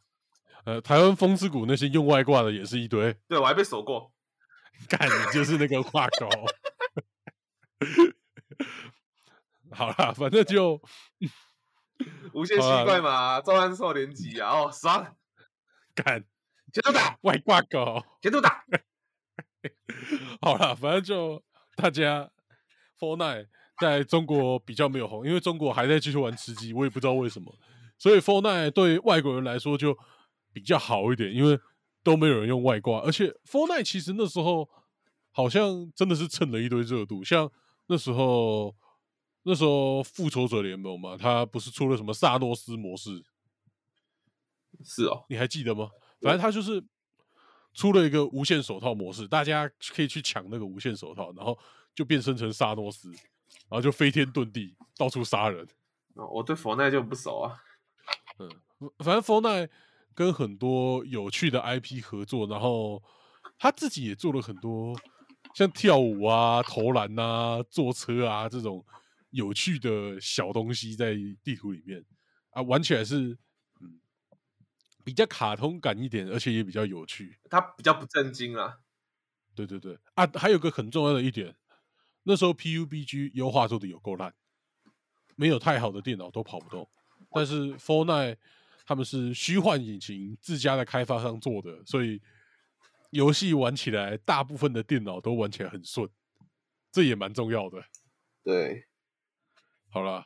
呃，台湾风之谷那些用外挂的也是一堆，对我还被锁过，干你就是那个挂钩。好啦，反正就 无限奇怪嘛，召唤兽连击啊，哦，爽，干节奏打，外挂狗。节奏打。好啦，反正就大家 Fortnite 在中国比较没有红，因为中国还在继续玩吃鸡，我也不知道为什么，所以 Fortnite 对外国人来说就比较好一点，因为都没有人用外挂，而且 Fortnite 其实那时候好像真的是蹭了一堆热度。像那时候，那时候复仇者联盟嘛，他不是出了什么萨诺斯模式？是哦，你还记得吗？反正他就是出了一个无限手套模式，大家可以去抢那个无限手套，然后就变身成萨诺斯，然后就飞天遁地，到处杀人。哦，我对佛奈就不熟啊。嗯，反正佛奈跟很多有趣的 IP 合作，然后他自己也做了很多像跳舞啊、投篮啊、坐车啊这种有趣的小东西在地图里面啊，玩起来是嗯比较卡通感一点，而且也比较有趣。它比较不正经啊。对对对啊，还有个很重要的一点，那时候 PUBG 优化做的有够烂，没有太好的电脑都跑不动。但是 f o r n i t e 他们是虚幻引擎自家的开发商做的，所以游戏玩起来大部分的电脑都玩起来很顺，这也蛮重要的。对，好了，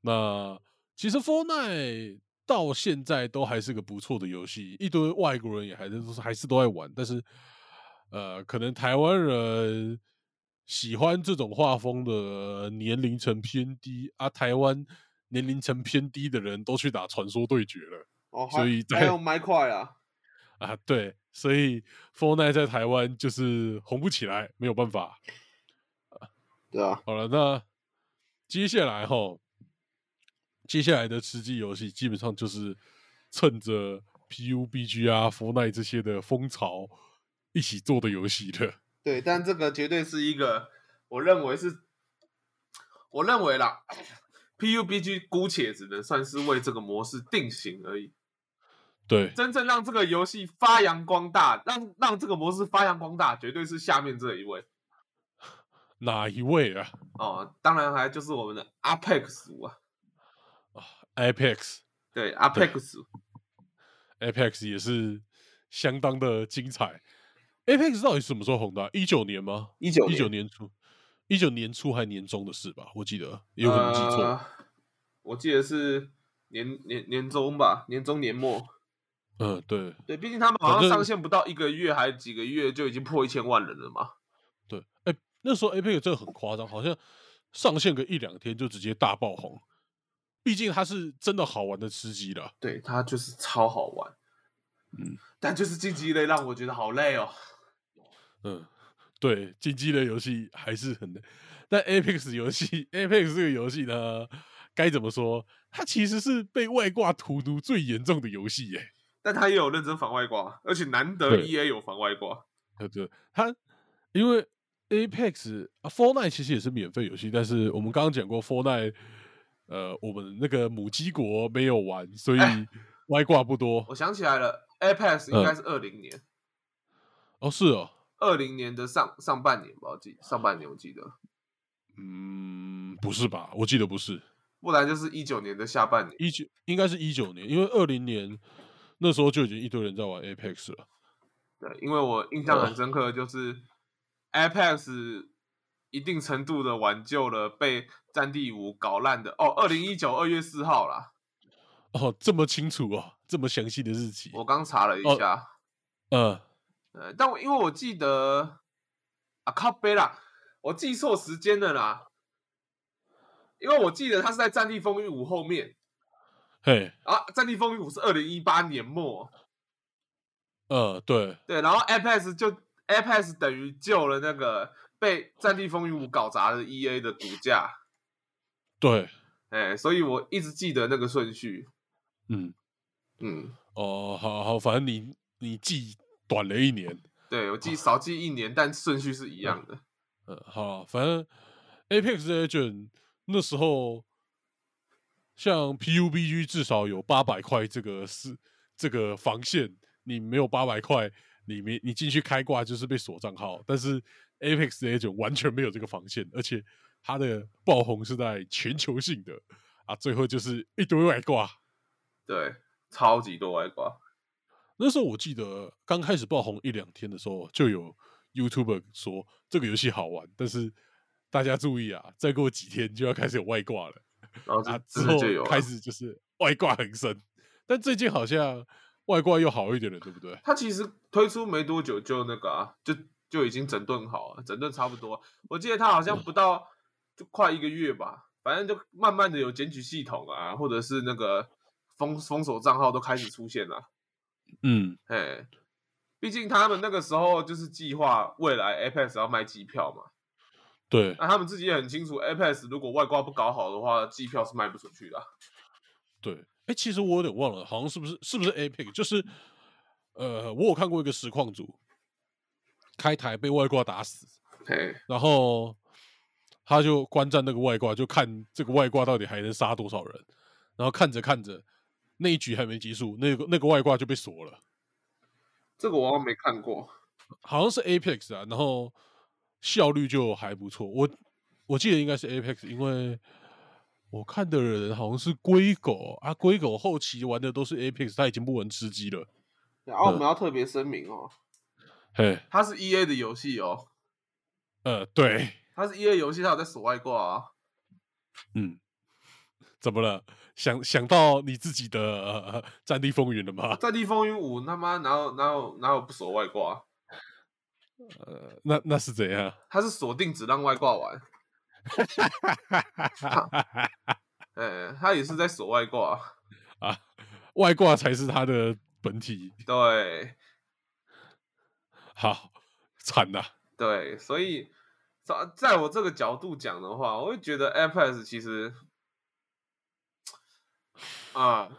那其实 For n i 到现在都还是个不错的游戏，一堆外国人也还是都是还是都在玩，但是呃，可能台湾人喜欢这种画风的年龄层偏低啊，台湾。年龄层偏低的人都去打传说对决了，哦，所以还有麦块啊，啊，对，所以 For n i 在台湾就是红不起来，没有办法，对啊，好了，那接下来哈，接下来的吃鸡游戏基本上就是趁着 PUBG 啊、For n i 这些的风潮一起做的游戏的。对，但这个绝对是一个，我认为是，我认为啦。PUBG 姑且只能算是为这个模式定型而已。对，真正让这个游戏发扬光大，让让这个模式发扬光大，绝对是下面这一位。哪一位啊？哦，当然还就是我们的 Apex 啊。啊，Apex。对，Apex。Apex 也是相当的精彩。Apex 到底什么时候红的？一九年吗？一九一九年初。一九年初还年中的事吧，我记得，有可能记错。我记得是年年年中吧，年中年末。嗯，对对，毕竟他们好像上线不到一个月，还几个月就已经破一千万人了嘛。对，哎，那时候 Apex 这个很夸张，好像上线个一两天就直接大爆红。毕竟它是真的好玩的吃鸡了。对，它就是超好玩。嗯，但就是竞技类让我觉得好累哦。嗯。对，竞技类游戏还是很累，但 Apex 游戏，Apex 这个游戏呢，该怎么说？它其实是被外挂荼毒最严重的游戏耶。但他也有认真防外挂，而且难得 EA 有防外挂。对 对，它因为 Apex 啊，Fortnite 其实也是免费游戏，但是我们刚刚讲过，Fortnite 呃，我们那个母鸡国没有玩，所以外挂不多。我想起来了，Apex 应该是二零年。哦，是哦。二零年的上上半年吧，我记上半年我记得，嗯，不是吧？我记得不是，不然就是一九年的下半年，一九应该是一九年，因为二零年那时候就已经一堆人在玩 Apex 了。对，因为我印象很深刻，就是 Apex 一定程度的挽救了被战地五搞烂的。哦，二零一九二月四号啦。哦，这么清楚哦，这么详细的日期，我刚查了一下，嗯。呃，但我因为我记得啊靠背啦，我记错时间了啦，因为我记得他是在《战地风云五》后面，嘿。啊，《战地风云五》是二零一八年末，呃，对。对，然后 Apex 就 Apex 等于救了那个被《战地风云五》搞砸的 EA 的股价，对，哎，所以我一直记得那个顺序，嗯。嗯，哦，好好，反正你你记。短了一年，对我记少记一年，但顺序是一样的。嗯，好，反正 Apex Legend 那时候像 PUBG 至少有八百块这个是这个防线，你没有八百块，你没你进去开挂就是被锁账号。但是 Apex Legend 完全没有这个防线，而且它的爆红是在全球性的啊，最后就是一堆外挂，对，超级多外挂。那时候我记得刚开始爆红一两天的时候，就有 YouTuber 说这个游戏好玩，但是大家注意啊，再过几天就要开始有外挂了，然后之后开始就是外挂横生，但最近好像外挂又好一点了，对不对？它其实推出没多久就那个啊，就就已经整顿好了，整顿差不多。我记得他好像不到就快一个月吧，反正就慢慢的有检举系统啊，或者是那个封封锁账号都开始出现了。嗯，哎，毕竟他们那个时候就是计划未来 Apex 要卖机票嘛，对，那他们自己也很清楚，Apex 如果外挂不搞好的话，机票是卖不出去的。对，哎，其实我有点忘了，好像是不是是不是 Apex？就是呃，我有看过一个实况组开台被外挂打死，嘿，然后他就观战那个外挂，就看这个外挂到底还能杀多少人，然后看着看着那一局还没结束，那个那个外挂就被锁了，这个我好像没看过。好像是 Apex 啊，然后效率就还不错，我我记得应该是 Apex，因为。我看的人好像是龟狗啊，龟狗后期玩的都是 Apex，他已经不玩吃鸡了。然后我们要特别声明哦，嘿，它是 E A 的游戏哦。呃，对，它是 E A 游戏，它有在锁外挂啊。嗯，怎么了？想想到你自己的《战地风云》了吗？《战地风云五》他妈哪有哪有哪有不锁外挂？呃，那那是怎样？它是锁定只让外挂玩。哎，他也是在锁外挂啊，外挂才是他的本体。对，好惨呐！对，所以在在我这个角度讲的话，我会觉得 iPad 其实啊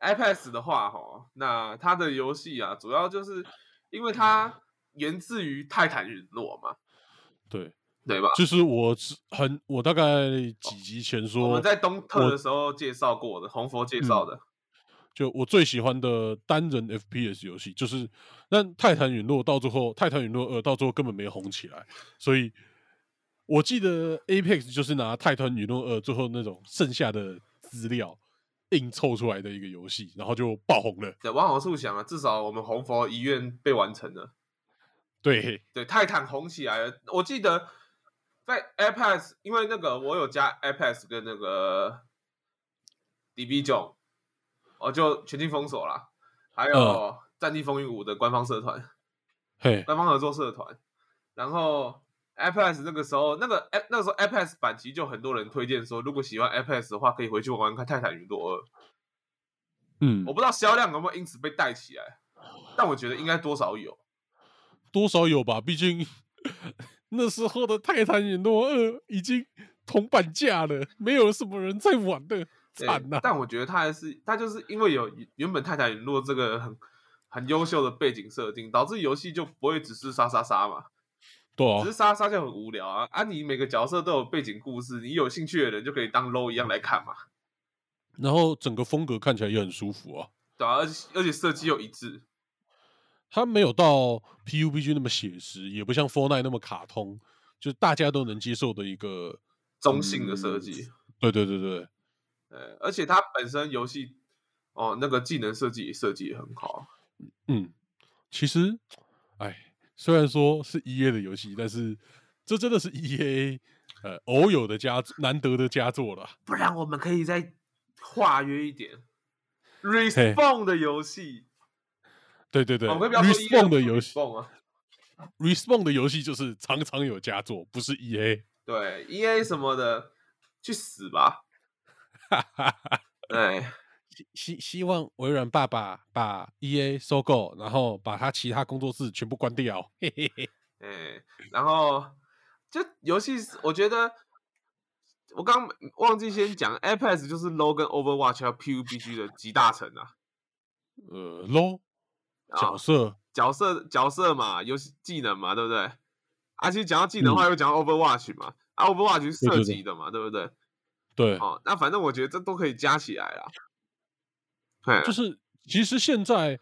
，iPad 的话哈，那它的游戏啊，主要就是因为它源自于泰坦陨落嘛。对。对吧？就是我很，我大概几集前说，我们在东特的时候介绍过的，红佛介绍的。就我最喜欢的单人 FPS 游戏，就是那泰坦陨落到最后，泰坦陨落二到最后根本没红起来，所以我记得 Apex 就是拿泰坦陨落二最后那种剩下的资料硬凑出来的一个游戏，然后就爆红了。对，往好处想啊，至少我们红佛遗愿被完成了。对对，泰坦红起来了，我记得。在 iPad，因为那个我有加 iPad 跟那个 DB 九，我就全境封锁了。还有《战地风云五》的官方社团，嘿，官方合作社团。然后 iPad 那个时候，那个那个时候 iPad 版其实就很多人推荐说，如果喜欢 iPad 的话，可以回去玩玩看《泰坦陨落二》。嗯，我不知道销量有没有因此被带起来，但我觉得应该多少有，多少有吧，毕竟。那时候的《泰坦陨落二》已经铜板价了，没有什么人在玩的，惨呐！但我觉得他还是，他就是因为有原本《泰坦陨落》这个很很优秀的背景设定，导致游戏就不会只是杀杀杀嘛。对啊，只是杀杀就很无聊啊！啊，你每个角色都有背景故事，你有兴趣的人就可以当 low 一样来看嘛。然后整个风格看起来也很舒服啊。对啊，而且而且设计又一致。它没有到 PUBG 那么写实，也不像 Fortnite 那么卡通，就是大家都能接受的一个中性的设计。对对对对，呃，而且它本身游戏哦，那个技能设计设计也很好。嗯，其实，哎，虽然说是 EA 的游戏，但是这真的是 EA 呃偶有的佳难得的佳作了。不然我们可以再化约一点，Respawn 的游戏。对对对，Respawn 的游戏啊，Respawn 的游戏就是常常有佳作，不是 E A。对 E A 什么的，去死吧！对，希希望微软爸爸把 E A 收购，然后把他其他工作室全部关掉。嘿嘿嘿。哎，然后就游戏，我觉得我刚忘记先讲，iPad 就是 Low 跟 Overwatch 和 P U B G 的集大成啊。呃，Low。角色角色角色嘛，游戏技能嘛，对不对？而且讲到技能的话，又讲到 Overwatch 嘛，啊，Overwatch 是射击的嘛，对不对？对，哦，那反正我觉得这都可以加起来啦。对，就是其实现在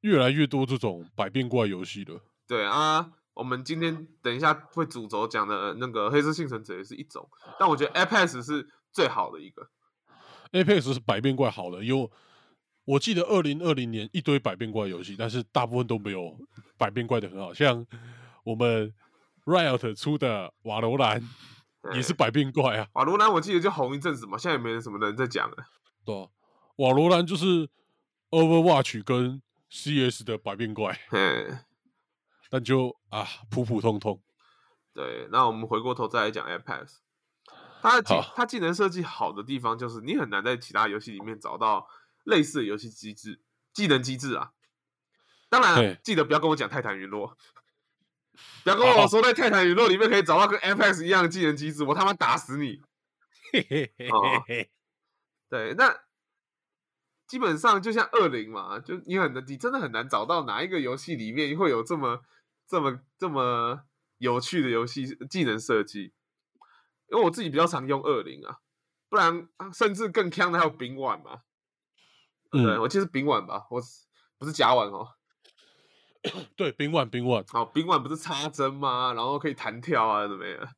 越来越多这种百变怪游戏了。对啊，我们今天等一下会主轴讲的那个黑色幸存者也是一种，但我觉得 Apex 是最好的一个。Apex 是百变怪好的，有。我记得二零二零年一堆百变怪游戏，但是大部分都没有百变怪的很好，像我们 Riot 出的瓦罗兰也是百变怪啊。瓦罗兰我记得就红一阵子嘛，现在也没人什么人在讲了。对，瓦罗兰就是 Overwatch 跟 CS 的百变怪。但就啊普普通通。对，那我们回过头再来讲 Apex，它的技它技能设计好的地方就是你很难在其他游戏里面找到类似的游戏机制、技能机制啊。当然，记得不要跟我讲泰坦陨落，不要跟我说在泰坦陨落里面可以找到跟 Apex 一样的技能机制，我他妈打死你！嘿嘿嘿哦嘿嘿，对，那基本上就像二零嘛，就你很难，你真的很难找到哪一个游戏里面会有这么这么这么有趣的游戏技能设计。因为我自己比较常用二零啊，不然啊甚至更强的还有丙烷嘛。对，嗯，我记得是丙烷吧，我不是甲烷哦。对，丙碗丙碗，哦，丙烷不是插针吗？然后可以弹跳啊，怎么样？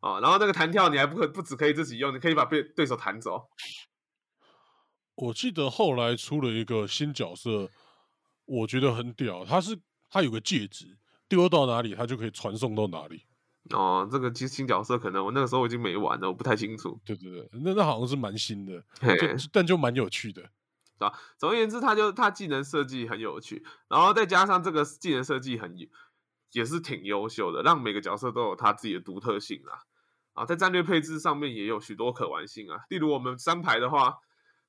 哦，然后那个弹跳你还不可不只可以自己用，你可以把对对手弹走。我记得后来出了一个新角色，我觉得很屌，他是他有个戒指，丢到哪里他就可以传送到哪里。哦，这个其实新角色可能我那个时候已经没玩了，我不太清楚。对对对，那那好像是蛮新的，但就蛮有趣的。总而言之，它就它技能设计很有趣，然后再加上这个技能设计很也是挺优秀的，让每个角色都有他自己的独特性啦。啊，在战略配置上面也有许多可玩性啊。例如我们三排的话，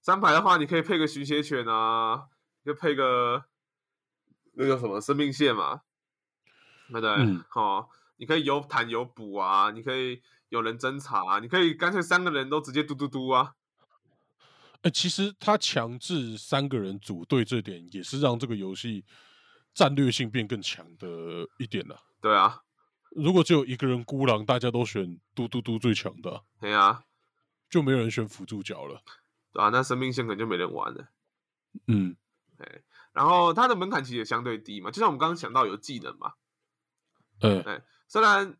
三排的话，你可以配个寻血犬啊，就配个那个什么生命线嘛，对不对？嗯哦，你可以有坦有补啊，你可以有人侦查、啊，你可以干脆三个人都直接嘟嘟嘟啊。哎、其实他强制三个人组队这点，也是让这个游戏战略性变更强的一点了。对啊，如果只有一个人孤狼，大家都选嘟嘟嘟最强的啊，对啊，就没有人选辅助角了。对啊，那生命线可能就没人玩了。嗯，哎然后它的门槛其实也相对低嘛，就像我们刚刚讲到有技能嘛，嗯，哎，虽然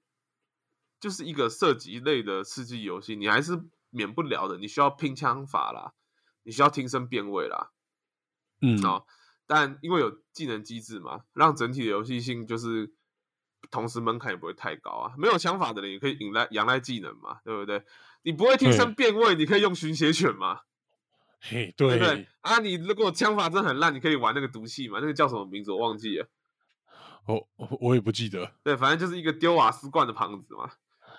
就是一个射击类的刺激游戏，你还是免不了的，你需要拼枪法啦，你需要听声辨位啦，嗯，哦，但因为有技能机制嘛，让整体的游戏性就是同时门槛也不会太高啊。没有枪法的人也可以引赖仰赖技能嘛，对不对？你不会听声辨位，你可以用寻血犬嘛，嘿，对对不对？啊，你如果枪法真的很烂，你可以玩那个毒气嘛，那个叫什么名字我忘记了。哦我我也不记得。对，反正就是一个丢瓦斯罐的胖子嘛。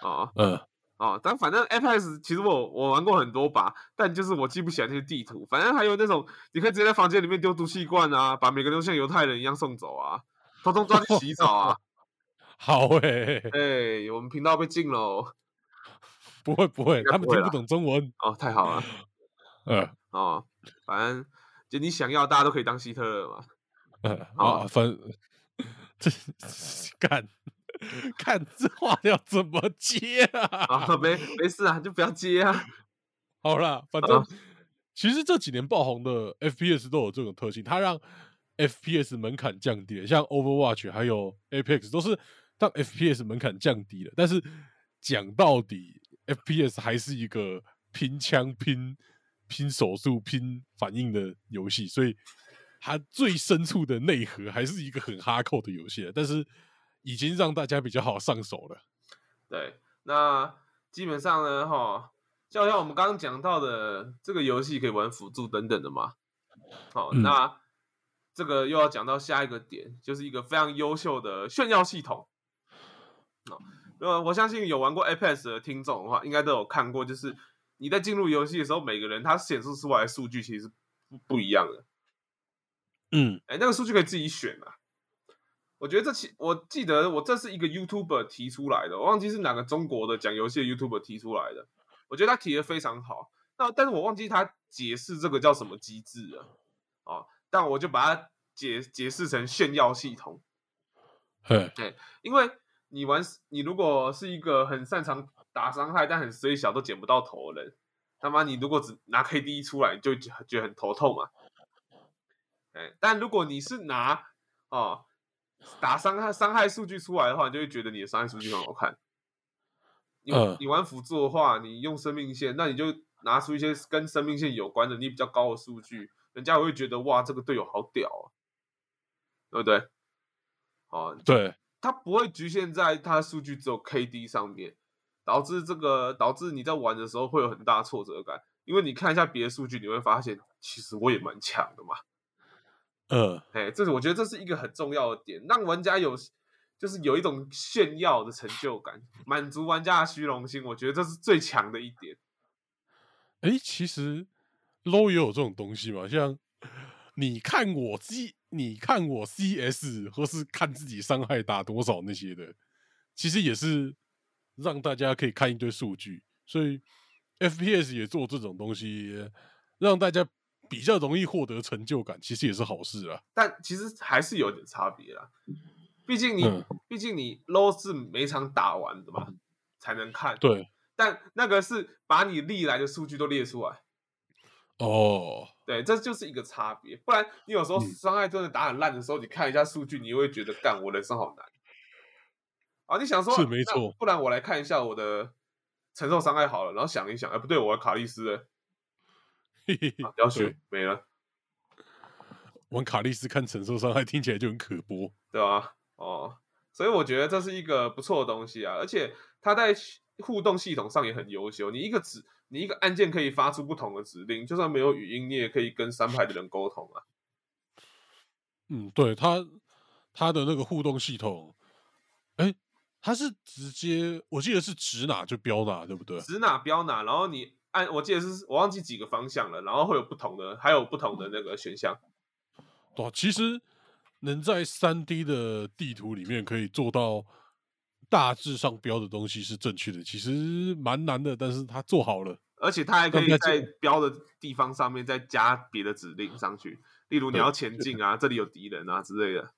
哦嗯，哦，但反正 FPS 其实我我玩过很多把，但就是我记不起来那些地图。反正还有那种你可以直接在房间里面丢毒气罐啊，把每个人都像犹太人一样送走啊，偷偷抓去洗澡啊。好诶、哎、我们频道被禁喽。不会不会，他们听不懂中文。哦，太好了。呃哦，反正就你想要，大家都可以当希特勒嘛。呃好啊，反 这看 看这话要怎么接啊？啊，没没事啊，就不要接啊。好啦，反正其实这几年爆红的 FPS 都有这种特性，它让 FPS 门槛降低了，像 Overwatch 还有 Apex 都是让 FPS 门槛降低了。但是讲到底，FPS 还是一个拼枪、拼拼手速、拼反应的游戏，所以它最深处的内核还是一个很哈扣的游戏啊，但是已经让大家比较好上手了。对，那基本上呢，哈，就好像我们刚刚讲到的，这个游戏可以玩辅助等等的嘛。好，嗯那这个又要讲到下一个点，就是一个非常优秀的炫耀系统。哦，呃，我相信有玩过 Apex 的听众的话，应该都有看过，就是你在进入游戏的时候，每个人他显示出来的数据其实是不不一样的。嗯哎，那个数据可以自己选啊。我觉得这期我记得我这是一个 YouTuber 提出来的，我忘记是哪个中国的讲游戏的 YouTuber 提出来的。我觉得他提的非常好，那但是我忘记他解释这个叫什么机制了。哦，但我就把它解解释成炫耀系统，对，因为你玩你如果是一个很擅长打伤害但很衰小都捡不到头的人，他妈你如果只拿 KD 出来，你就觉觉得很头痛嘛。哎，但如果你是拿哦打伤害伤害数据出来的话，你就会觉得你的伤害数据很好看。你、嗯你玩辅助的话，你用生命线，那你就拿出一些跟生命线有关的、你比较高的数据，人家会觉得哇，这个队友好屌啊，对不对？哦，对，他不会局限在他的数据只有 KD 上面，导致这个导致你在玩的时候会有很大挫折感，因为你看一下别的数据，你会发现其实我也蛮强的嘛。呃，哎，这是我觉得这是一个很重要的点，让玩家有就是有一种炫耀的成就感，满足玩家的虚荣心，我觉得这是最强的一点。哎，其实 low 也有这种东西嘛，像你看我 C，你看我 CS，或是看自己伤害打多少那些的，其实也是让大家可以看一堆数据，所以 FPS 也做这种东西，让大家比较容易获得成就感，其实也是好事啊。但其实还是有点差别啦，毕竟你，嗯毕竟你 low 是每场打完的嘛，才能看。对，但那个是把你历来的数据都列出来，哦，对，这就是一个差别。不然你有时候嗯伤害真的打很烂的时候，你看一下数据，你会觉得干我人生好难。啊，你想说是没错不然我来看一下我的承受伤害好了，然后想一想，哎，不对，我的卡利斯要对学没了，玩卡利斯看承受伤害听起来就很可播。对吧？哦，所以我觉得这是一个不错的东西啊，而且它在互动系统上也很优秀。你一个指，你一个按键可以发出不同的指令，就算没有语音，你也可以跟三排的人沟通啊。嗯，对它它的那个互动系统，哎，它是直接，我记得是指哪就标哪，对不对？指哪标哪，然后你按，我记得是我忘记几个方向了，然后会有不同的，还有不同的那个选项。对啊，其实能在三 D 的地图里面可以做到大致上标的东西是正确的，其实蛮难的，但是他做好了。而且他还可以在标的地方上面再加别的指令上去，例如你要前进啊，这里有敌人啊之类的。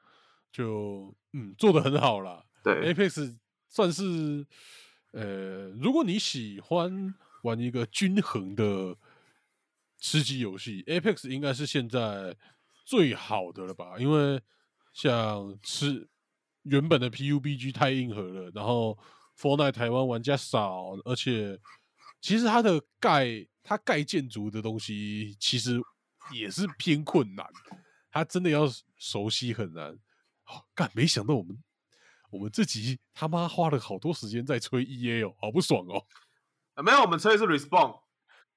就嗯做的很好啦。对，Apex 算是呃，如果你喜欢玩一个均衡的吃鸡游戏，Apex 应该是现在最好的了吧？因为像吃原本的 PUBG 太硬核了，然后 f o r n i t e 台湾玩家少，而且其实它的盖它盖建筑的东西其实也是偏困难，它真的要熟悉很难。哦，干！没想到我们我们这集他妈花了好多时间在吹 EA 哦，好不爽哦。啊没有，我们吹的是 respawn。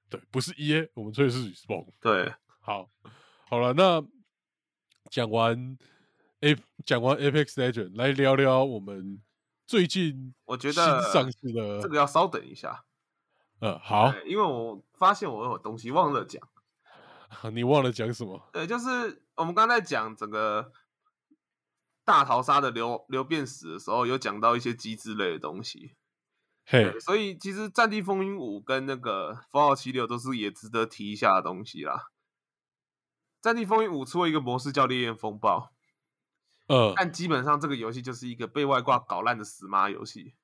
对，不是 EA，我们吹的是 Respawn。对，好，好了，那讲完 A 讲完 Apex Legend，来聊聊我们最近我觉新得上市的这个要稍等一下。呃，好，因为我发现我有东西忘了讲。你忘了讲什么？对，就是我们刚才讲整个大逃杀的流流变史的时候，有讲到一些机制类的东西。所以其实《战地风云五》跟那个《fallout 七六》都是也值得提一下的东西啦。《战地风云五》出了一个模式叫烈焰风暴，呃，但基本上这个游戏就是一个被外挂搞烂的死妈游戏。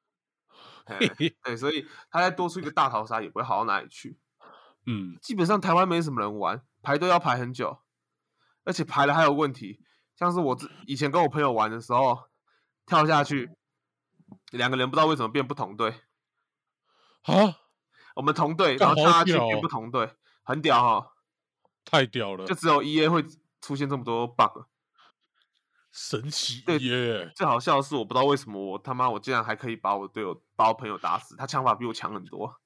对，所以他再多出一个大逃杀也不会好到哪里去。嗯，基本上台湾没什么人玩，排队要排很久，而且排了还有问题，像是我之以前跟我朋友玩的时候，跳下去，两个人不知道为什么变不同队，啊，我们同队，然后跳下去变屌哦不同队，很屌哈、太屌了就，只有 E A 会出现这么多 bug。神奇对耶！最好笑的是，我不知道为什么我他妈我竟然还可以把我队友把我朋友打死，他枪法比我强很多。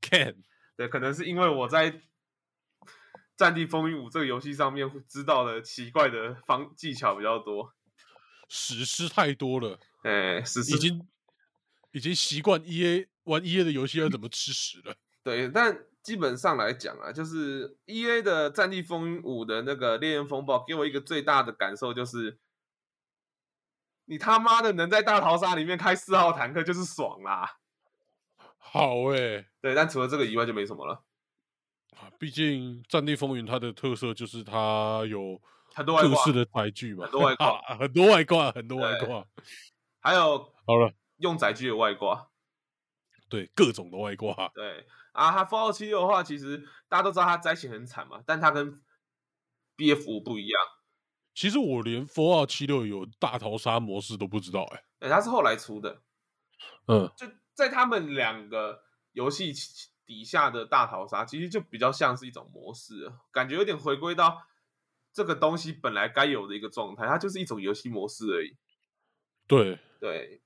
Can，对，可能是因为我在《战地风云五》这个游戏上面知道的奇怪的方技巧比较多。史诗太多了，哎，史诗已经已经习惯 EA 玩 EA 的游戏要怎么吃屎了。对，但基本上来讲啊，就是 E A 的《战地风云五》的那个烈焰风暴，给我一个最大的感受就是，你他妈的能在大逃杀里面开四号坦克就是爽啦。好诶、对，但除了这个以外就没什么了，啊，毕竟《战地风云》它的特色就是它有很多外挂，的载具嘛，很多外挂。很多外挂，很多外挂。还有好了，用载具的外挂。对各种的外挂，对啊，它 Fallout 七六的话，其实大家都知道它灾情很惨嘛，但它跟 B F 五不一样，其实我连 Fallout 七六有大逃杀模式都不知道哎、对，它是后来出的，嗯，就在他们两个游戏底下的大逃杀，其实就比较像是一种模式，感觉有点回归到这个东西本来该有的一个状态，它就是一种游戏模式而已。对，对，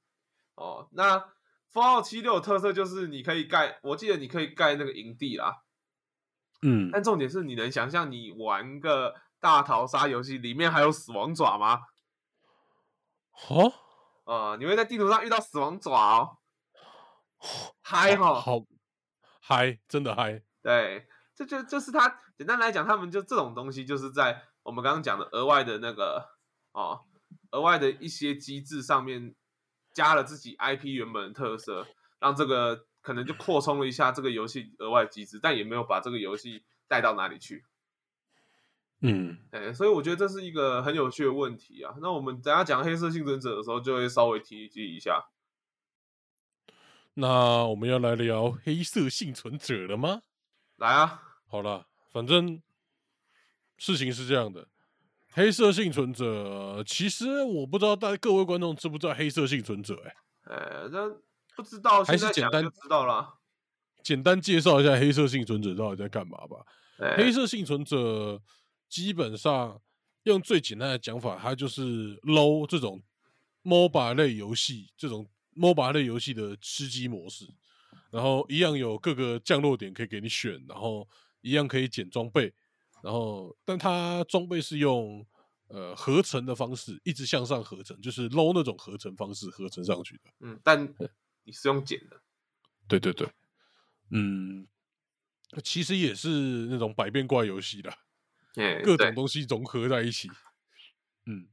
哦，那 Fallout 七六的特色就是你可以盖，我记得你可以盖那个营地啦，嗯，但重点是你能想象你玩个大逃杀游戏里面还有死亡爪吗？哦，啊、你会在地图上遇到死亡爪哦，嗨哈，好嗨，真的嗨。对，这就就是他简单来讲，他们就这种东西，就是在我们刚刚讲的额外的那个哦，额外的一些机制上面加了自己 IP 原本的特色，让这个可能就扩充了一下这个游戏额外机制，但也没有把这个游戏带到哪里去。嗯，哎，所以我觉得这是一个很有趣的问题啊。那我们等下讲黑色幸存者的时候，就会稍微提及一下。那我们要来聊黑色幸存者了吗？来啊，好了，反正事情是这样的，黑色幸存者其实我不知道大各位观众知不知道黑色幸存者、欸？呃，那不知道还是简单知道了。简单介绍一下黑色幸存者到底在干嘛吧。哎黑色幸存者基本上用最简单的讲法，它就是 low 这种 MOBA 类游戏，这种 MOBA 类游戏的吃鸡模式，然后一样有各个降落点可以给你选，然后一样可以捡装备，然后但它装备是用呃合成的方式，一直向上合成，就是 low 那种合成方式合成上去的。嗯，但 你是用剪的，对对对，嗯，其实也是那种百变怪游戏啦。哎，各种东西融合在一起。嗯，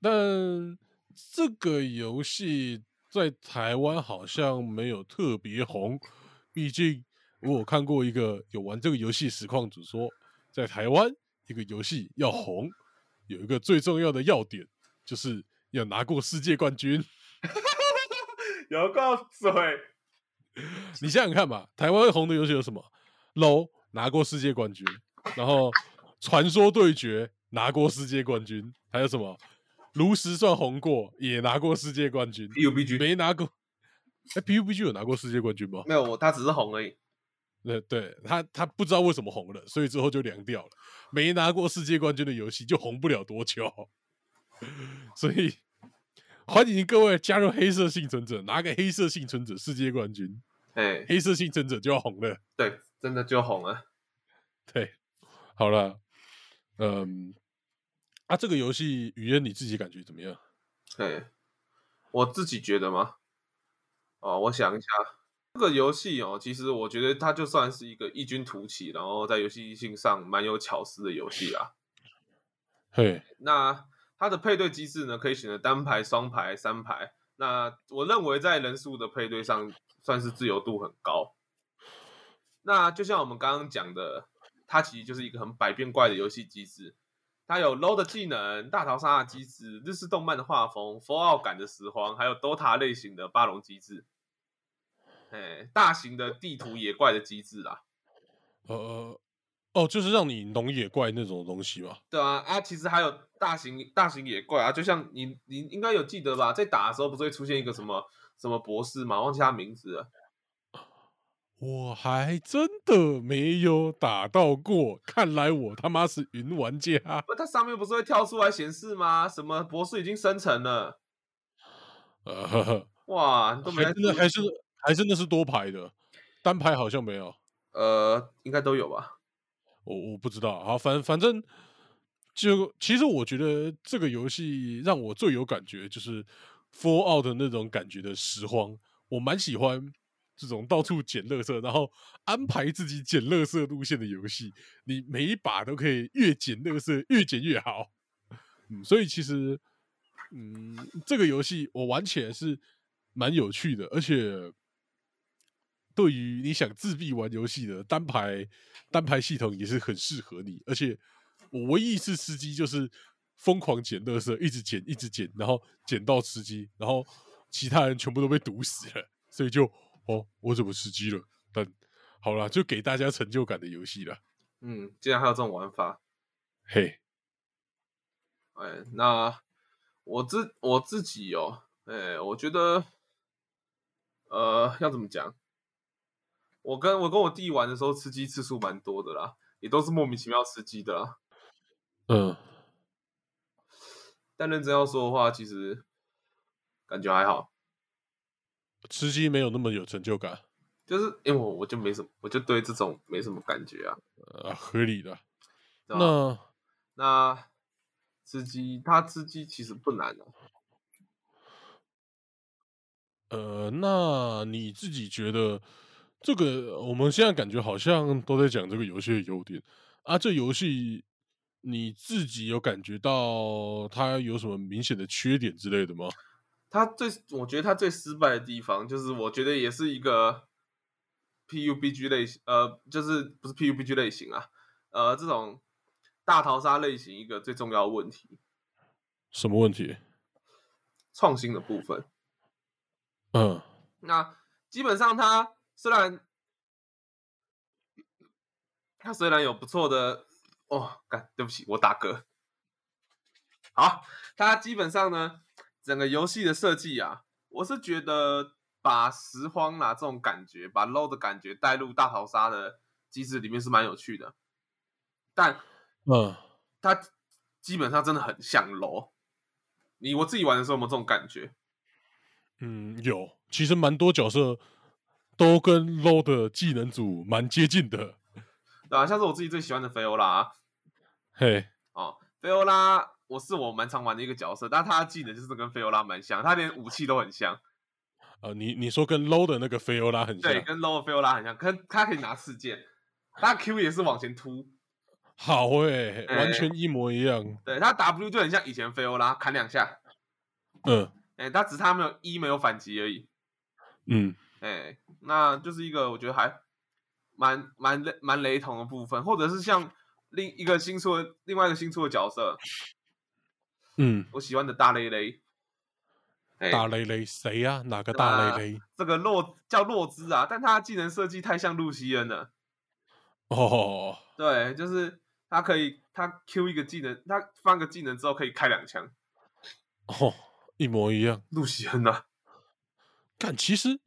但这个游戏在台湾好像没有特别红，毕竟我有看过一个有玩这个游戏实况主说，在台湾一个游戏要红，有一个最重要的要点，就是要拿过世界冠军。有够嘴，你想想看嘛，台湾红的游戏有什么？low 拿过世界冠军，然后传说对决拿过世界冠军，还有什么？炉石算红过，也拿过世界冠军，PUBG 没拿过。哎，PUBG 有拿过世界冠军吗？没有我，他只是红而已。对对，他他不知道为什么红了，所以之后就凉掉了。没拿过世界冠军的游戏就红不了多久，所以欢迎各位加入黑色幸存者，拿个黑色幸存者世界冠军，哎，黑色幸存者就要红了。对，真的就红了。对，好了，嗯，啊，这个游戏语言你自己感觉怎么样？哎，我自己觉得吗？哦，我想一下，这个游戏哦，其实我觉得它就算是一个异军突起，然后在游戏性上蛮有巧思的游戏啊。嘿，那它的配对机制呢，可以选择单排、双排、三排。那我认为在人数的配对上，算是自由度很高。那就像我们刚刚讲的，它其实就是一个很百变怪的游戏机制。它有 low 的技能、大逃杀的机制、日式动漫的画风、佛奥感的拾荒，还有 DOTA 类型的巴龙机制。哎，大型的地图野怪的机制啦。呃，哦，就是让你农野怪那种东西嘛。对啊，啊，其实还有大型大型野怪啊，就像你你应该有记得吧，在打的时候不是会出现一个什么什么博士嘛，忘记他名字了。我还真的没有打到过，看来我他妈是云玩家。不，它上面不是会跳出来显示吗？什么博士已经生成了？哇，你都没还在注意真的还是还真的是多排的，单排好像没有。呃，应该都有吧？我我不知道，好，反反正就其实我觉得这个游戏让我最有感觉就是 Fallout 的那种感觉的拾荒，我蛮喜欢这种到处捡垃圾，然后安排自己捡垃圾路线的游戏，你每一把都可以越捡垃圾越捡越好。嗯，所以其实嗯，这个游戏我玩起来是蛮有趣的，而且对于你想自闭玩游戏的单排单排系统也是很适合你。而且我唯一一次吃鸡就是疯狂捡垃圾，一直捡一直捡，然后捡到吃鸡，然后其他人全部都被毒死了，所以就哦，我怎么吃鸡了？但好了，就给大家成就感的游戏了。嗯，竟然还有这种玩法。嘿，哎，那我自我自己哦，哎，我觉得，呃，要怎么讲？我跟我跟我弟玩的时候，吃鸡次数蛮多的啦，也都是莫名其妙吃鸡的啦。嗯，但认真要说的话，其实感觉还好，吃鸡没有那么有成就感，就是因为我我就没什么，我就对这种没什么感觉啊。呃，合理的。对吧那那吃鸡，他吃鸡其实不难啊。呃，那你自己觉得这个我们现在感觉好像都在讲这个游戏的优点啊，这游戏你自己有感觉到它有什么明显的缺点之类的吗？它最，我觉得它最失败的地方，就是我觉得也是一个 PUBG 类型，呃，就是不是 PUBG 类型啊，呃，这种大逃杀类型一个最重要的问题。什么问题？创新的部分。嗯，那基本上它虽然他虽然有不错的哦，干，对不起，我打嗝。好，他基本上呢，整个游戏的设计啊，我是觉得把拾荒啦这种感觉，把 low 的感觉带入大逃杀的机制里面是蛮有趣的。但，嗯，他基本上真的很像 low。你我自己玩的时候有没有这种感觉？嗯，有，其实蛮多角色都跟 low 的技能组蛮接近的，对啊，像是我自己最喜欢的菲欧拉，嘿，哦，菲欧拉，我是我蛮常玩的一个角色，但他的技能就是跟菲欧拉蛮像，他连武器都很像。呃，你你说跟 low 的那个菲欧拉很像，对，跟 low 的菲欧拉很像，可他可以拿四剑，他 Q 也是往前突，好诶，完全一模一样。对他 W 就很像以前菲欧拉，砍两下，嗯。哎，他只是他没有一没有反击而已。嗯，哎，那就是一个我觉得还蛮蛮雷蛮雷同的部分，或者是像另一个新出的另外一个新出的角色，嗯，我喜欢的大雷雷。大雷雷谁呀？哪个大雷雷？这个洛叫洛兹啊，但他技能设计太像露西恩了。哦，对，就是他可以他 Q 一个技能，他放个技能之后可以开两枪。哦。一模一样，露西恩呐。但其实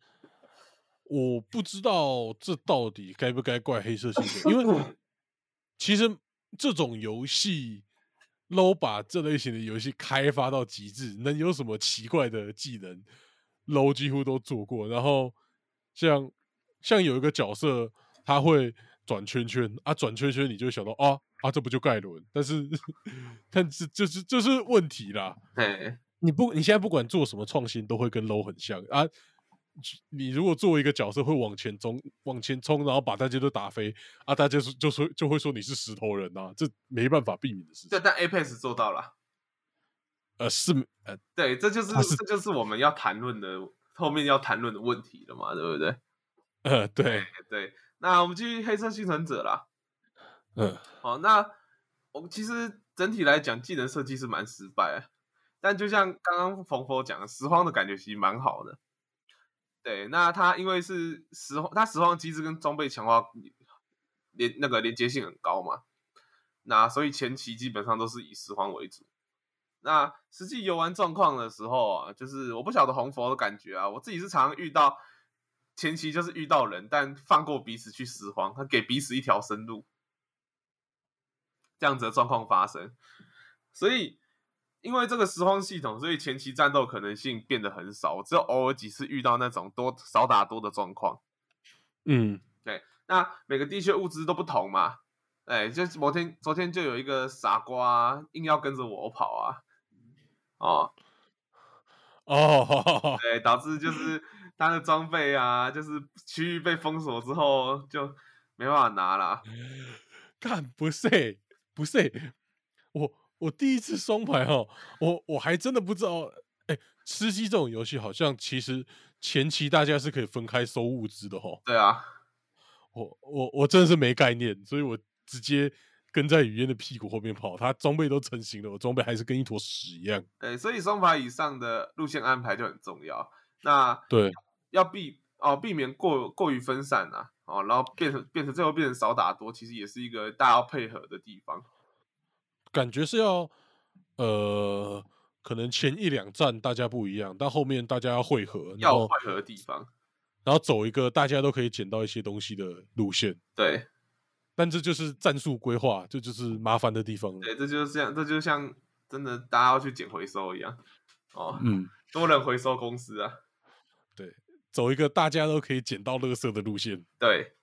我不知道这到底该不该怪黑色星球，因为 其实这种游戏 low 把这类型的游戏开发到极致，能有什么奇怪的技能，low 几乎都做过。然后像像有一个角色，他会转圈圈啊，转圈圈你就想到啊啊，这不就盖伦？但是 但是这是这是问题啦。你不，你现在不管做什么创新，都会跟 low 很像啊。你如果作为一个角色会往前冲，往前冲，然后把大家都打飞啊，大家就就说就会说你是石头人呐，这没办法避免的事情。对，但 Apex 做到了。呃，是呃，对，这就是这就是我们要谈论的后面要谈论的问题了嘛，对不对？呃，对 对。那我们继续黑色幸存者啦。嗯，好，那我们其实整体来讲，技能设计是蛮失败。但就像刚刚冯佛讲的，拾荒的感觉其实蛮好的。对，那它因为是拾荒，它拾荒机制跟装备强化连那个连接性很高嘛，那所以前期基本上都是以拾荒为主。那实际游玩状况的时候啊，就是我不晓得红佛的感觉啊，我自己是常常遇到前期就是遇到人，但放过彼此去拾荒，他给彼此一条生路，这样子的状况发生，所以。因为这个拾荒系统，所以前期战斗可能性变得很少，只有偶尔几次遇到那种多少打多的状况。嗯，对。那每个地区物资都不同嘛？哎，就某天昨天就有一个傻瓜硬要跟着我跑啊，哦哦，对，导致就是他的装备啊，就是区域被封锁之后就没办法拿了。干不是不是我。第一次双排哈，我我还真的不知道，哎，吃鸡这种游戏好像其实前期大家是可以分开收物资的哈。对啊，我我我真的是没概念，所以我直接跟在雨燕的屁股后面跑，他装备都成型了，我装备还是跟一坨屎一样。对，所以双排以上的路线安排就很重要。那对，要避哦，避免过过于分散啊，哦，然后变成变成最后变成少打多，其实也是一个大家要配合的地方。感觉是要，呃，可能前一两站大家不一样，但后面大家要汇合，要汇合的地方，然后走一个大家都可以捡到一些东西的路线。对，但这就是战术规划，这就是麻烦的地方。对，这就是这样，这就像真的大家要去捡回收一样。哦，嗯，多人回收公司啊。对，走一个大家都可以捡到垃圾的路线。对，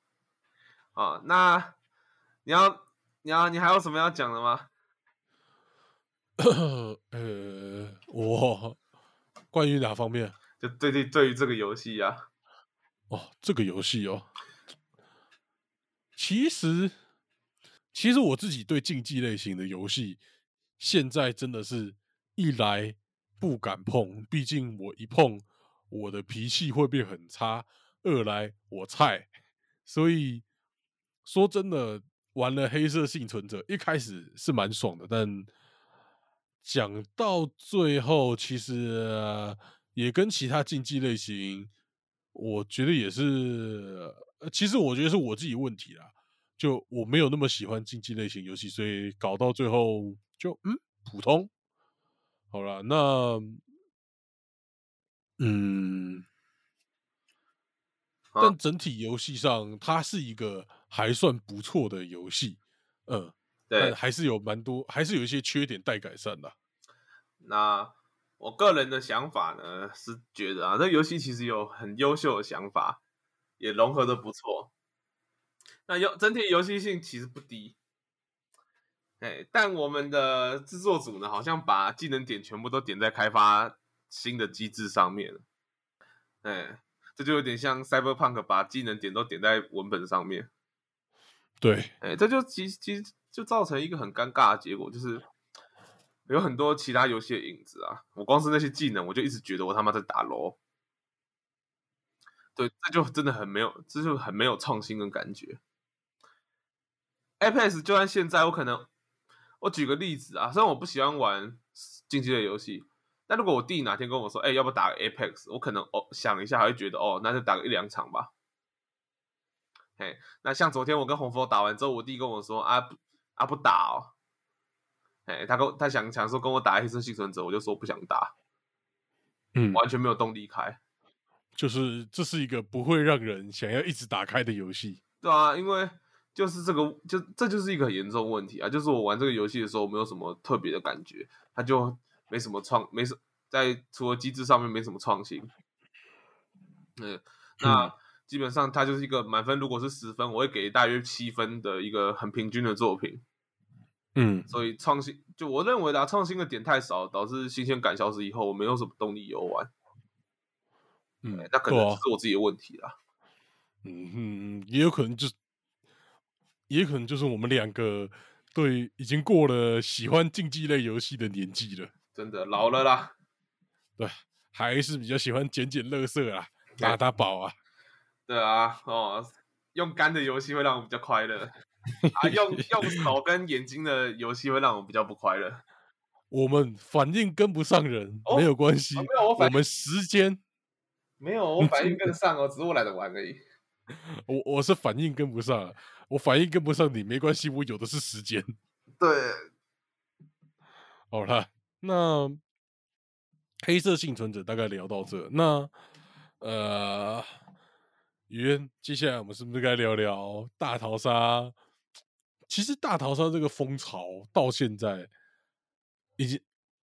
啊，那你要你要你还有什么要讲的吗？呃，我关于哪方面？就对对，对于这个游戏啊，哦，这个游戏哦，其实其实我自己对竞技类型的游戏，现在真的是一来不敢碰，毕竟我一碰我的脾气会变很差；二来我菜，所以说真的玩了《黑色幸存者》，一开始是蛮爽的，但讲到最后，其实也跟其他竞技类型，我觉得也是，其实我觉得是我自己问题啦。就我没有那么喜欢竞技类型游戏，所以搞到最后就嗯普通。好了，那嗯，但整体游戏上它是一个还算不错的游戏，嗯，对，还是有蛮多，还是有一些缺点待改善的。那我个人的想法呢，是觉得啊，这游戏其实有很优秀的想法，也融合的不错。那游整体游戏性其实不低，哎，但我们的制作组呢，好像把技能点全部都点在开发新的机制上面了，哎，这就有点像 Cyberpunk 把技能点都点在文本上面，对，哎，这就其其实就造成一个很尴尬的结果，就是有很多其他游戏的影子啊，我光是那些技能，我就一直觉得我他妈在打楼对，这就真的很没有，这就很没有创新的感觉。Apex 就算现在，我可能我举个例子啊，虽然我不喜欢玩竞技类游戏，但如果我弟哪天跟我说，哎，要不打 Apex，我可能哦想一下，还会觉得哦，那就打个一两场吧。嘿，那像昨天我跟红佛打完之后，我弟跟我说啊啊不打哦，哎，他跟他想想说跟我打黑色幸存者，我就说不想打，嗯，完全没有动力开，就是这是一个不会让人想要一直打开的游戏，对啊，因为。就是这个，就这就是一个很严重问题啊！就是我玩这个游戏的时候，没有什么特别的感觉，他就没什么创，没什在除了机制上面没什么创新。嗯，那基本上它就是一个满分，如果是十分，我会给大约七分的一个很平均的作品。嗯，所以创新，就我认为啦，创新的点太少，导致新鲜感消失以后，我没有什么动力游玩。嗯，那可能是我自己的问题啦。嗯哼，也有可能就。也可能就是我们两个对已经过了喜欢竞技类游戏的年纪了，真的老了啦。对，还是比较喜欢捡捡乐色啊，打打宝啊。对啊，哦，用肝的游戏会让我比较快乐，啊，用 用手跟眼睛的游戏会让我比较不快乐。我们反应跟不上人没有关系，没有我我们时间没有 我反应跟得上哦，只是我懒得玩而已。我我是反应跟不上。我反应跟不上你没关系，我有的是时间。对，好了，那黑色幸存者大概聊到这，那呃，云，接下来我们是不是该聊聊大逃杀？其实大逃杀这个风潮到现在已经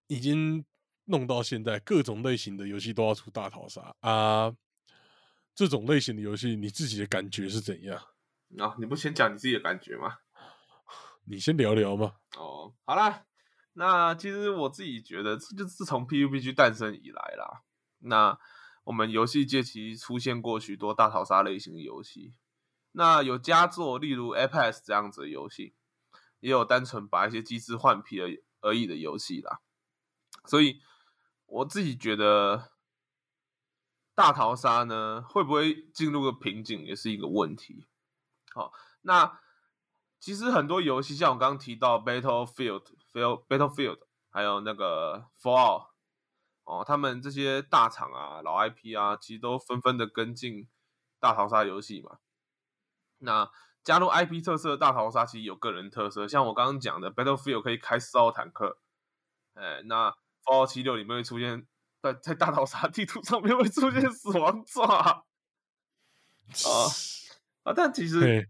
已经弄到现在，各种类型的游戏都要出大逃杀啊。这种类型的游戏，你自己的感觉是怎样？啊，你不先讲你自己的感觉吗？你先聊聊嘛。哦，好啦，那其实我自己觉得，这就自从 PUBG 诞生以来啦，那我们游戏界其实出现过许多大逃杀类型的游戏。那有佳作，例如 Apex 这样子的游戏，也有单纯把一些机制换皮而而已的游戏啦。所以我自己觉得，大逃杀呢，会不会进入个瓶颈，也是一个问题。好，那其实很多游戏，像我刚刚提到 Battlefield、Battlefield 还有那个 Fall 哦，他们这些大厂啊、老 IP 啊，其实都纷纷的跟进大逃杀游戏嘛。那加入 IP 特色的大逃杀，其实有个人特色，像我刚刚讲的 Battlefield 可以开四号坦克，哎，那 Fallout 七六里面会出现在在大逃杀地图上面会出现死亡爪啊。啊，但其实，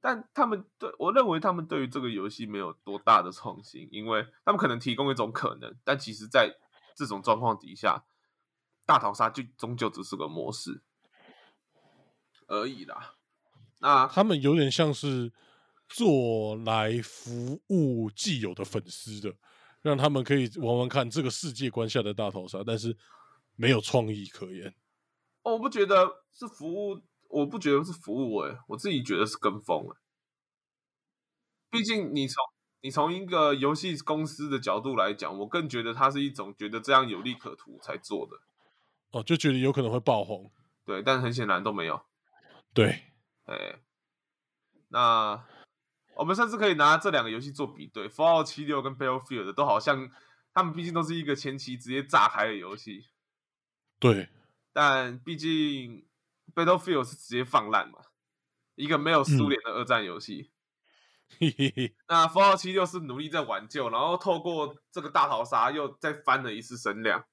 但他们对我认为他们对于这个游戏没有多大的创新，因为他们可能提供一种可能，但其实在这种状况底下，大逃杀就终究只是个模式而已啦。那他们有点像是做来服务既有的粉丝的，让他们可以玩玩看这个世界观下的大逃杀，但是没有创意可言。哦，我不觉得是服务，我不觉得是服务哎、我自己觉得是跟风哎、毕竟你从你从一个游戏公司的角度来讲，我更觉得它是一种觉得这样有利可图才做的，哦，就觉得有可能会爆红。对，但很显然都没有。对，哎，那我们甚至可以拿这两个游戏做比对，Fallout 七六跟 Battlefield 都好像，他们毕竟都是一个前期直接炸开的游戏，对，但毕竟 Battlefield 是直接放烂嘛，一个没有苏联的二战游戏。嘿嘿嘿，那 Fallout 七六是努力在挽救，然后透过这个大逃杀又再翻了一次身量。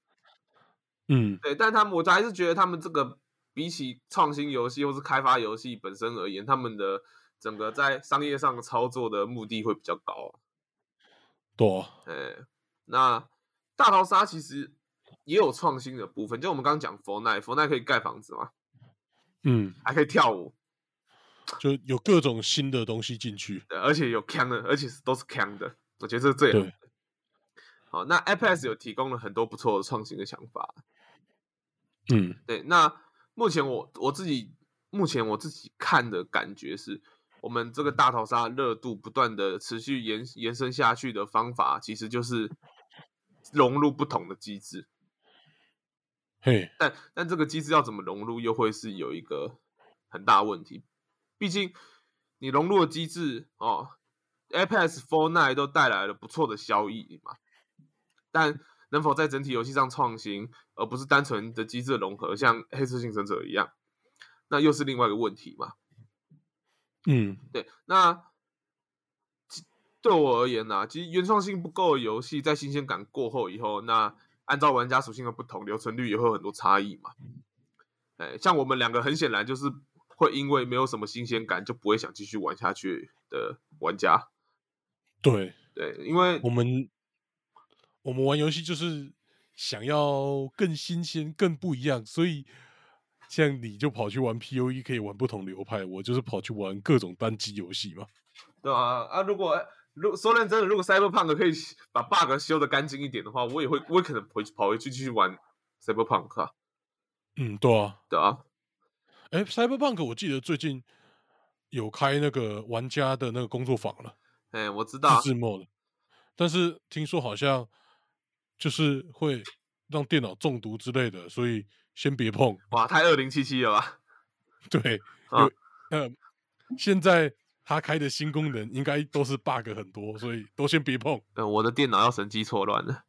嗯，对，但他们我还是觉得他们这个比起创新游戏或是开发游戏本身而言，他们的整个在商业上操作的目的会比较高啊。对啊，哎，那大逃杀其实也有创新的部分，就我们刚刚讲佛奈，佛奈可以盖房子嘛，嗯，还可以跳舞，就有各种新的东西进去。而且有枪的，而且是都是枪的，我觉得这是最好的。好，那 Apex 有提供了很多不错的创新的想法。嗯对，那目前我我自己目前我自己看的感觉是，我们这个大逃杀热度不断的持续延延伸下去的方法，其实就是融入不同的机制。嘿，但但这个机制要怎么融入，又会是有一个很大问题。毕竟你融入的机制哦，Apex、Fortnite 都带来了不错的效益嘛，但能否在整体游戏上创新，而不是单纯的机制的融合，像黑色幸存者一样，那又是另外一个问题嘛。嗯对，那其对我而言呢、其实原创性不够的游戏，在新鲜感过后以后，那按照玩家属性的不同，留存率也会有很多差异嘛。哎，像我们两个很显然就是会因为没有什么新鲜感，就不会想继续玩下去的玩家。对，对，因为我们我们玩游戏就是想要更新鲜、更不一样，所以像你就跑去玩 P O E，可以玩不同流派，我就是跑去玩各种单机游戏嘛。对啊啊，如果如说认真的，如果 Cyberpunk 可以把 bug 修的干净一点的话，我也会，我也可能回去跑回去继续玩 Cyberpunk 啊，嗯，对啊。对啊，哎，Cyberpunk 我记得最近有开那个玩家的那个工作坊了，哎，我知道自，制 mod，但是听说好像就是会让电脑中毒之类的，所以先别碰。哇，太二零七七了吧？对，啊有呃，现在他开的新功能应该都是 bug 很多，所以都先别碰。嗯，我的电脑要神机错乱了。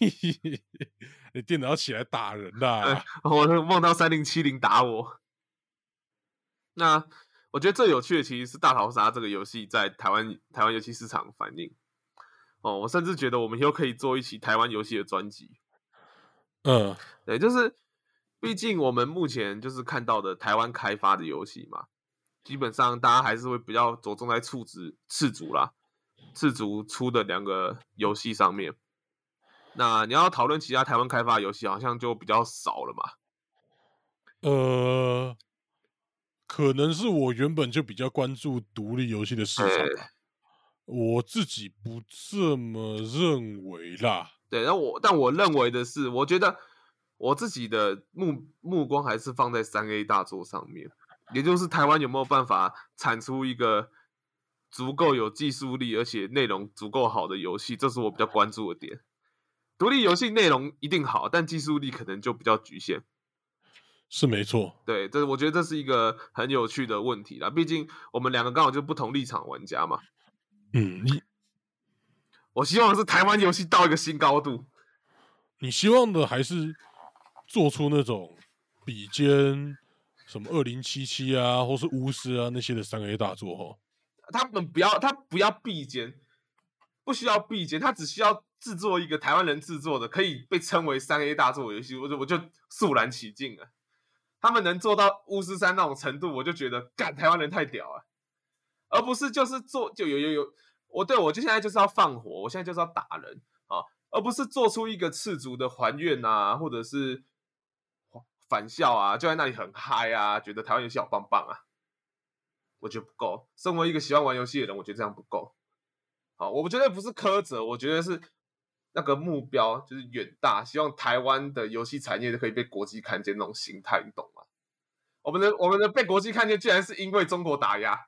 你电脑要起来打人啦、哎我都梦到三零七零打我。那我觉得最有趣的其实是大逃杀这个游戏在台湾台湾游戏市场反应。哦，我甚至觉得我们以后可以做一期台湾游戏的专辑。嗯，对，就是毕竟我们目前就是看到的台湾开发的游戏嘛，基本上大家还是会比较着重在次族次族啦，次族出的两个游戏上面。那你要讨论其他台湾开发的游戏，好像就比较少了嘛。呃，可能是我原本就比较关注独立游戏的市场哎吧，我自己不这么认为啦。对，那我但我认为的是，我觉得我自己的目目光还是放在三 A 大作上面，也就是台湾有没有办法产出一个足够有技术力，而且内容足够好的游戏，这是我比较关注的点。独立游戏内容一定好，但技术力可能就比较局限。是没错，对，这我觉得这是一个很有趣的问题啦。毕竟我们两个刚好就不同立场玩家嘛。嗯，你我希望是台湾游戏到一个新高度。你希望的还是做出那种比肩什么二零七七啊，或是巫师啊那些的三 A 大作哈。他们不要，他不要比肩，不需要比肩，他只需要制作一个台湾人制作的，可以被称为三 A 大作游戏，我就我就肃然起敬了。他们能做到巫师三那种程度，我就觉得干台湾人太屌了，而不是就是做就有有有，我对我就现在就是要放火，我现在就是要打人啊，而不是做出一个赤足的还愿啊，或者是返校啊，就在那里很嗨啊，觉得台湾游戏好棒棒啊。我觉得不够。身为一个喜欢玩游戏的人，我觉得这样不够。好，我觉得不是苛责，我觉得是那个目标就是远大，希望台湾的游戏产业可以被国际看见那种心态，你懂吗？我们的我们的被国际看见，竟然是因为中国打压。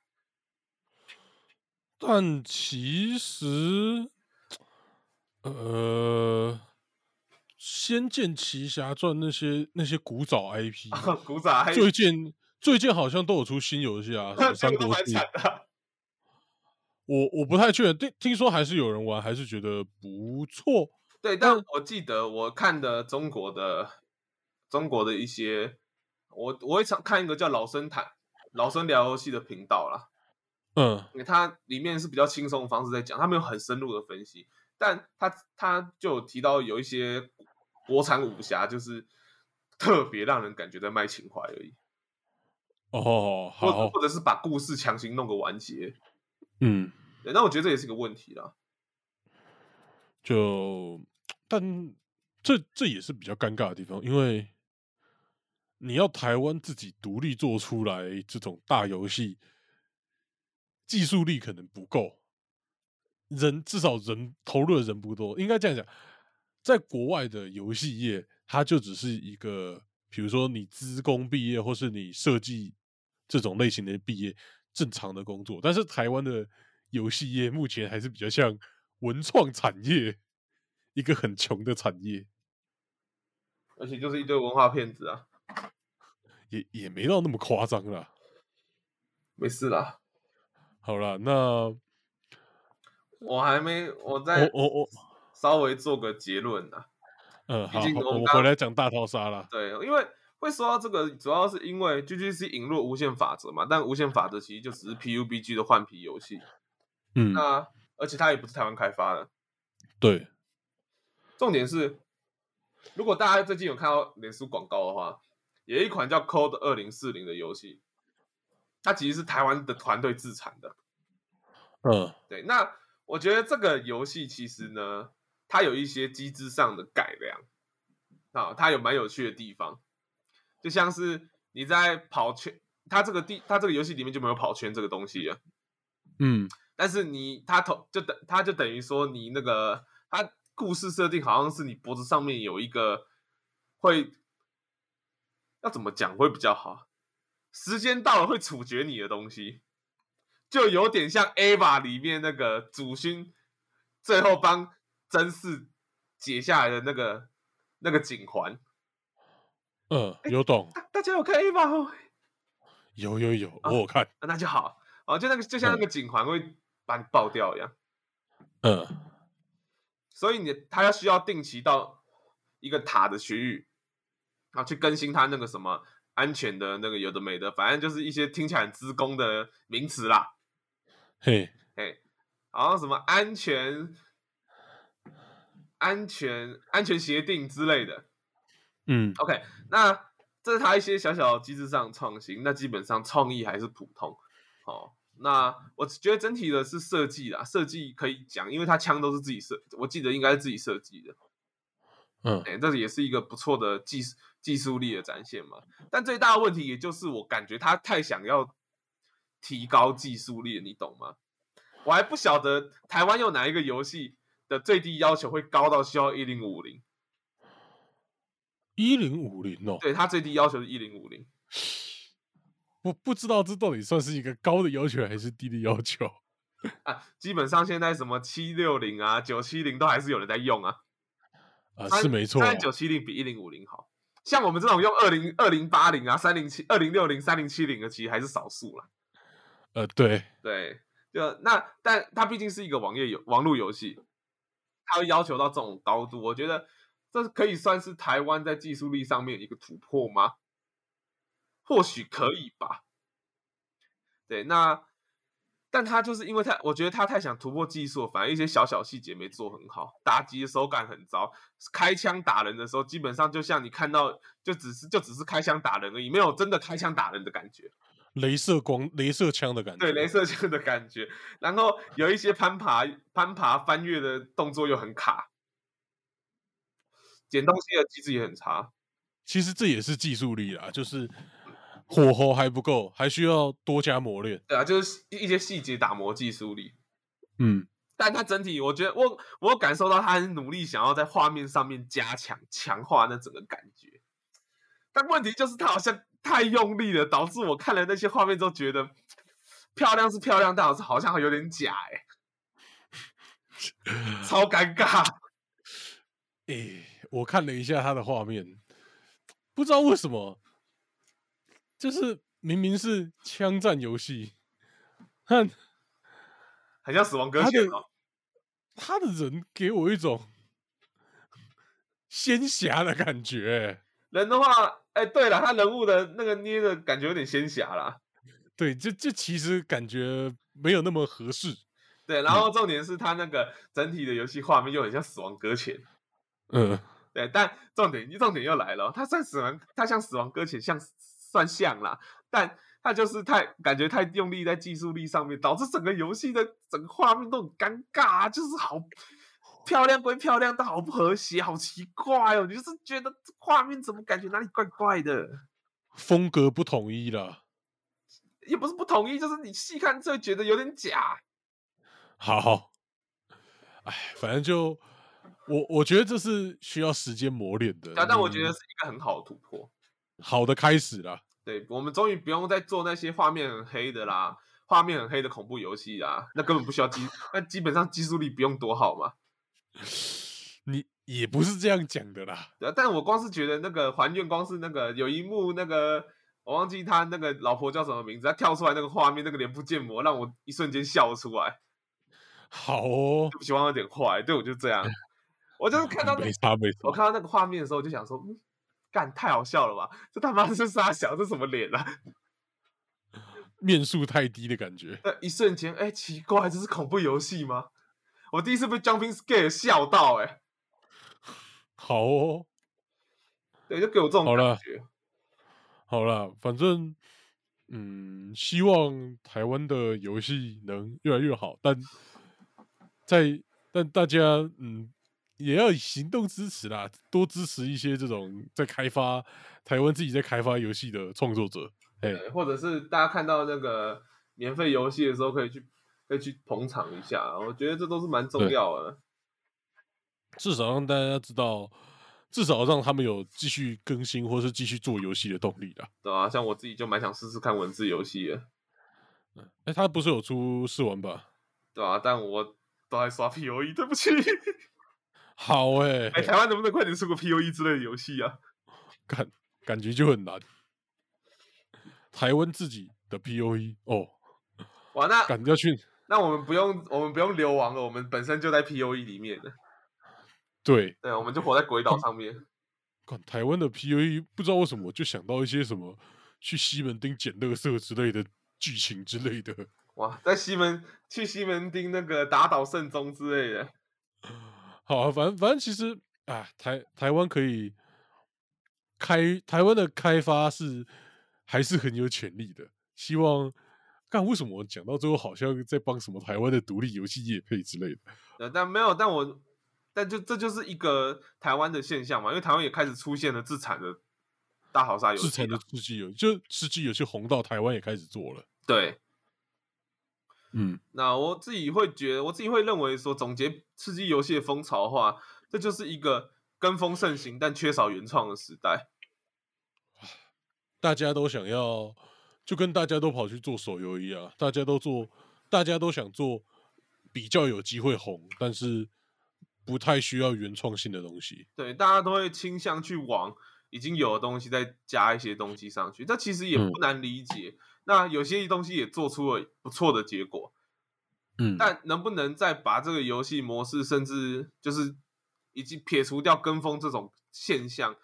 但其实，呃，《仙剑奇侠传》那些那些古早 IP，古早 IP 最近最近好像都有出新游戏啊，什么《三国 志》。我我不太确定，听听说还是有人玩，还是觉得不错。对，但我记得我看的中国的中国的一些，我我会常看一个叫老生谈老生聊游戏的频道啦。嗯，因为它里面是比较轻松的方式在讲，它没有很深入的分析，但他他就有提到有一些国产武侠就是 特别让人感觉在卖情怀而已。哦，好，或者是把故事强行弄个完结。嗯。对，那我觉得这也是个问题啦。就，但这这也是比较尴尬的地方，因为你要台湾自己独立做出来这种大游戏，技术力可能不够，人至少人投入的人不多。应该这样讲，在国外的游戏业，它就只是一个，比如说你资工毕业，或是你设计这种类型的毕业，正常的工作。但是台湾的。游戏业目前还是比较像文创产业，一个很穷的产业，而且就是一堆文化骗子啊，也也没到那么夸张啦。没事啦，好了，那我还没，我在我我稍微做个结论呐。嗯，好，我回来讲大逃杀了。对，因为会说到这个，主要是因为 GGC 引入无限法则嘛，但无限法则其实就只是 PUBG 的换皮游戏。嗯，那而且它也不是台湾开发的，对。重点是，如果大家最近有看到脸书广告的话，有一款叫《Code 二零四零》的游戏，它其实是台湾的团队自产的。嗯，对。那我觉得这个游戏其实呢，它有一些机制上的改良啊，它有蛮有趣的地方，就像是你在跑圈，它这个地，它这个游戏里面就没有跑圈这个东西啊。嗯。但是你他头就等他就等于说你那个他故事设定好像是你脖子上面有一个会要怎么讲会比较好？时间到了会处决你的东西，就有点像 Ava 里面那个主勋最后帮真嗣解下来的那个那个颈环。嗯，有懂。大家有看 Ava 吗？有有有，我有看。那就好哦，就那个就像那个颈环会。把你爆掉一样，嗯，所以你他要需要定期到一个塔的区域，然后去更新他那个什么安全的那个有的没的，反正就是一些听起来很资工的名词啦。嘿，嘿，好像什么安全、安全、安全协定之类的。嗯，OK，那这是他一些小小机制上创新，那基本上创意还是普通，好。那我觉得整体的是设计啦，设计可以讲，因为他枪都是自己设，我记得应该是自己设计的。嗯，哎，这也是一个不错的技技术力的展现嘛。但最大的问题，也就是我感觉他太想要提高技术力，你懂吗？我还不晓得台湾有哪一个游戏的最低要求会高到需要一零五零。一零五零哦，对他最低要求是一零五零。我不知道这到底算是一个高的要求还是低的要求 啊？基本上现在什么七六零啊、九七零都还是有人在用啊。啊，是没错。但九七零比一零五零好，像我们这种用二零二零八零啊、三零七、二零六零、三零七零的，其实还是少数了。呃，对对，就那，但它毕竟是一个网页游网络游戏，它会要求到这种高度，我觉得这可以算是台湾在技术力上面一个突破吗？或许可以吧，对，那但他就是因为他，我觉得他太想突破技术，反而一些小小细节没做很好，打击的手感很糟，开枪打人的时候，基本上就像你看到，就只是就只是开枪打人而已，没有真的开枪打人的感觉，镭射光、镭射枪的感觉，对，镭射枪的感觉，然后有一些攀爬、攀爬、翻越的动作又很卡，捡东西的机制也很差，其实这也是技术力啦，就是。火候还不够，还需要多加磨练。对啊，就是一些细节打磨技术力。嗯，但他整体我觉得我我有感受到他很努力想要在画面上面加强强化那整个感觉，但问题就是他好像太用力了，导致我看了那些画面之后觉得漂亮是漂亮，但好像好像有点假哎、超尴尬。诶、我看了一下他的画面，不知道为什么，就是明明是枪战游戏，看很像死亡搁浅哦。他的人给我一种 仙侠的感觉、人的话，哎、对了，他人物的那个捏的感觉有点仙侠啦。对，这这其实感觉没有那么合适。对，然后重点是他那个整体的游戏画面又很像死亡搁浅。嗯，对，但重点重点又来了哦，他算死亡，他像死亡搁浅，像算像啦，但他就是太感觉太用力在技术力上面，导致整个游戏的整个画面都很尴尬、啊，就是好漂亮归漂亮，但好不和谐，好奇怪哦，你就是觉得画面怎么感觉哪里怪怪的，风格不统一了。也不是不同意，就是你细看就会觉得有点假。好，哎，反正就我我觉得这是需要时间磨练的。但但我觉得是一个很好的突破。好的开始了。对我们终于不用再做那些画面很黑的啦，画面很黑的恐怖游戏啦，那根本不需要技，那基本上技术力不用多好嘛。你也不是这样讲的啦。但我光是觉得那个还愿，光是那个有一幕那个我忘记他那个老婆叫什么名字，他跳出来那个画面，那个脸部建模让我一瞬间笑出来。好不起，我有点坏，对我就这样，我就是看到那没差没差。我看到那个画面的时候，我就想说，嗯，干太好笑了吧？这他妈是傻小，这什么脸啊？面数太低的感觉。那一瞬间，哎、奇怪，这是恐怖游戏吗？我第一次被 Jumping Scare 笑到、哎，好哦，对，就给我这种感觉。好了，反正嗯，希望台湾的游戏能越来越好，但在但大家嗯也要以行动支持啦，多支持一些这种在开发台湾自己在开发游戏的创作者。哎，对或者是大家看到那个免费游戏的时候，可以去可以去捧场一下，我觉得这都是蛮重要的。至少让大家知道，至少让他们有继续更新或是继续做游戏的动力啦。对啊，像我自己就蛮想试试看文字游戏的，哎，他不是有出试玩吧？对啊，但我都在刷 P O E，对不起。好哎、哎、台湾能不能快点出个 P O E 之类的游戏啊？感感觉就很难。台湾自己的 POE 哦，哇，那感觉要去那我们不用我们不用流亡了，我们本身就在 P O E 里面的，对，对，我们就活在鬼岛上面。看台湾的 POE，不知道为什么就想到一些什么去西门町捡垃圾之类的剧情之类的。哇，在西门去西门町那个打倒圣宗之类的，好啊，反正反正其实啊，台台湾可以开台湾的开发是还是很有潜力的。希望看为什么我讲到最后好像在帮什么台湾的独立游戏业配之类的。呃，但没有，但我但就这就是一个台湾的现象嘛，因为台湾也开始出现了自产的大逃杀游戏自产的了，吃鸡游，就吃鸡游戏红到台湾也开始做了。对。嗯，那我自己会觉得，我自己会认为说，总结刺激游戏的风潮的话，这就是一个跟风盛行但缺少原创的时代。大家都想要，就跟大家都跑去做手游一样，大家都做，大家都想做比较有机会红，但是不太需要原创性的东西。对，大家都会倾向去往已经有的东西再加一些东西上去，这其实也嗯不难理解。那有些东西也做出了不错的结果，嗯，但能不能再把这个游戏模式，甚至就是已经撇除掉跟风这种现象，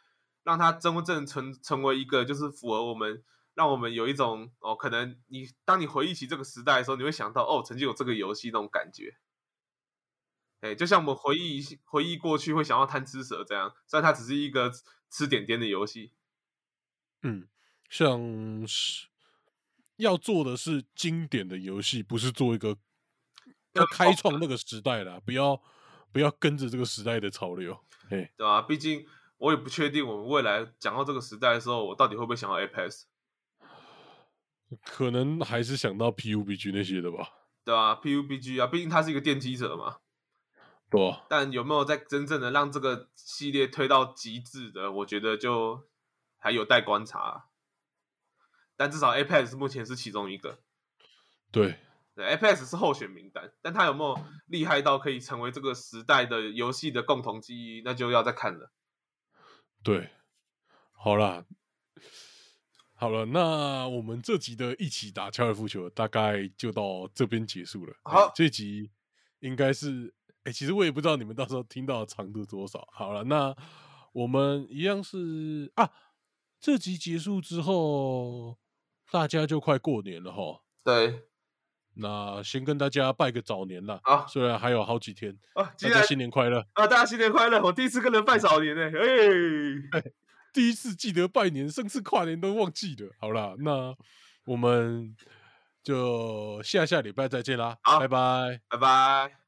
让它真正成成为一个就是符合我们，让我们有一种哦，可能你当你回忆起这个时代的时候，你会想到哦，曾经有这个游戏那种感觉。哎，就像我们回忆回忆过去会想要贪吃蛇这样，虽然它只是一个吃点点的游戏。嗯，像是要做的是经典的游戏，不是做一个 要开创那个时代啦，不要不要跟着这个时代的潮流。哎，对吧？毕竟我也不确定我们未来讲到这个时代的时候，我到底会不会想到 Apex。可能还是想到 PUBG 那些的吧。对吧、PUBG 啊，毕竟它是一个奠基者嘛。对啊，但有没有在真正的让这个系列推到极致的，我觉得就还有待观察。但至少 Apex 目前是其中一个，对，对 Apex 是候选名单，但它有没有厉害到可以成为这个时代的游戏的共同记忆，那就要再看了。对，好啦，好了，那我们这集的一起打高尔夫球大概就到这边结束了。好哎这集应该是，哎、其实我也不知道你们到时候听到的长度多少。好了，那我们一样是啊，这集结束之后，大家就快过年了哈。对那先跟大家拜个早年啦，啊虽然还有好几天，啊，既大家新年快乐！啊，大家新年快乐！我第一次跟人拜早年呢、哎、第一次记得拜年，上次跨年都忘记了。好啦，那我们就下下礼拜再见啦，拜拜。拜拜。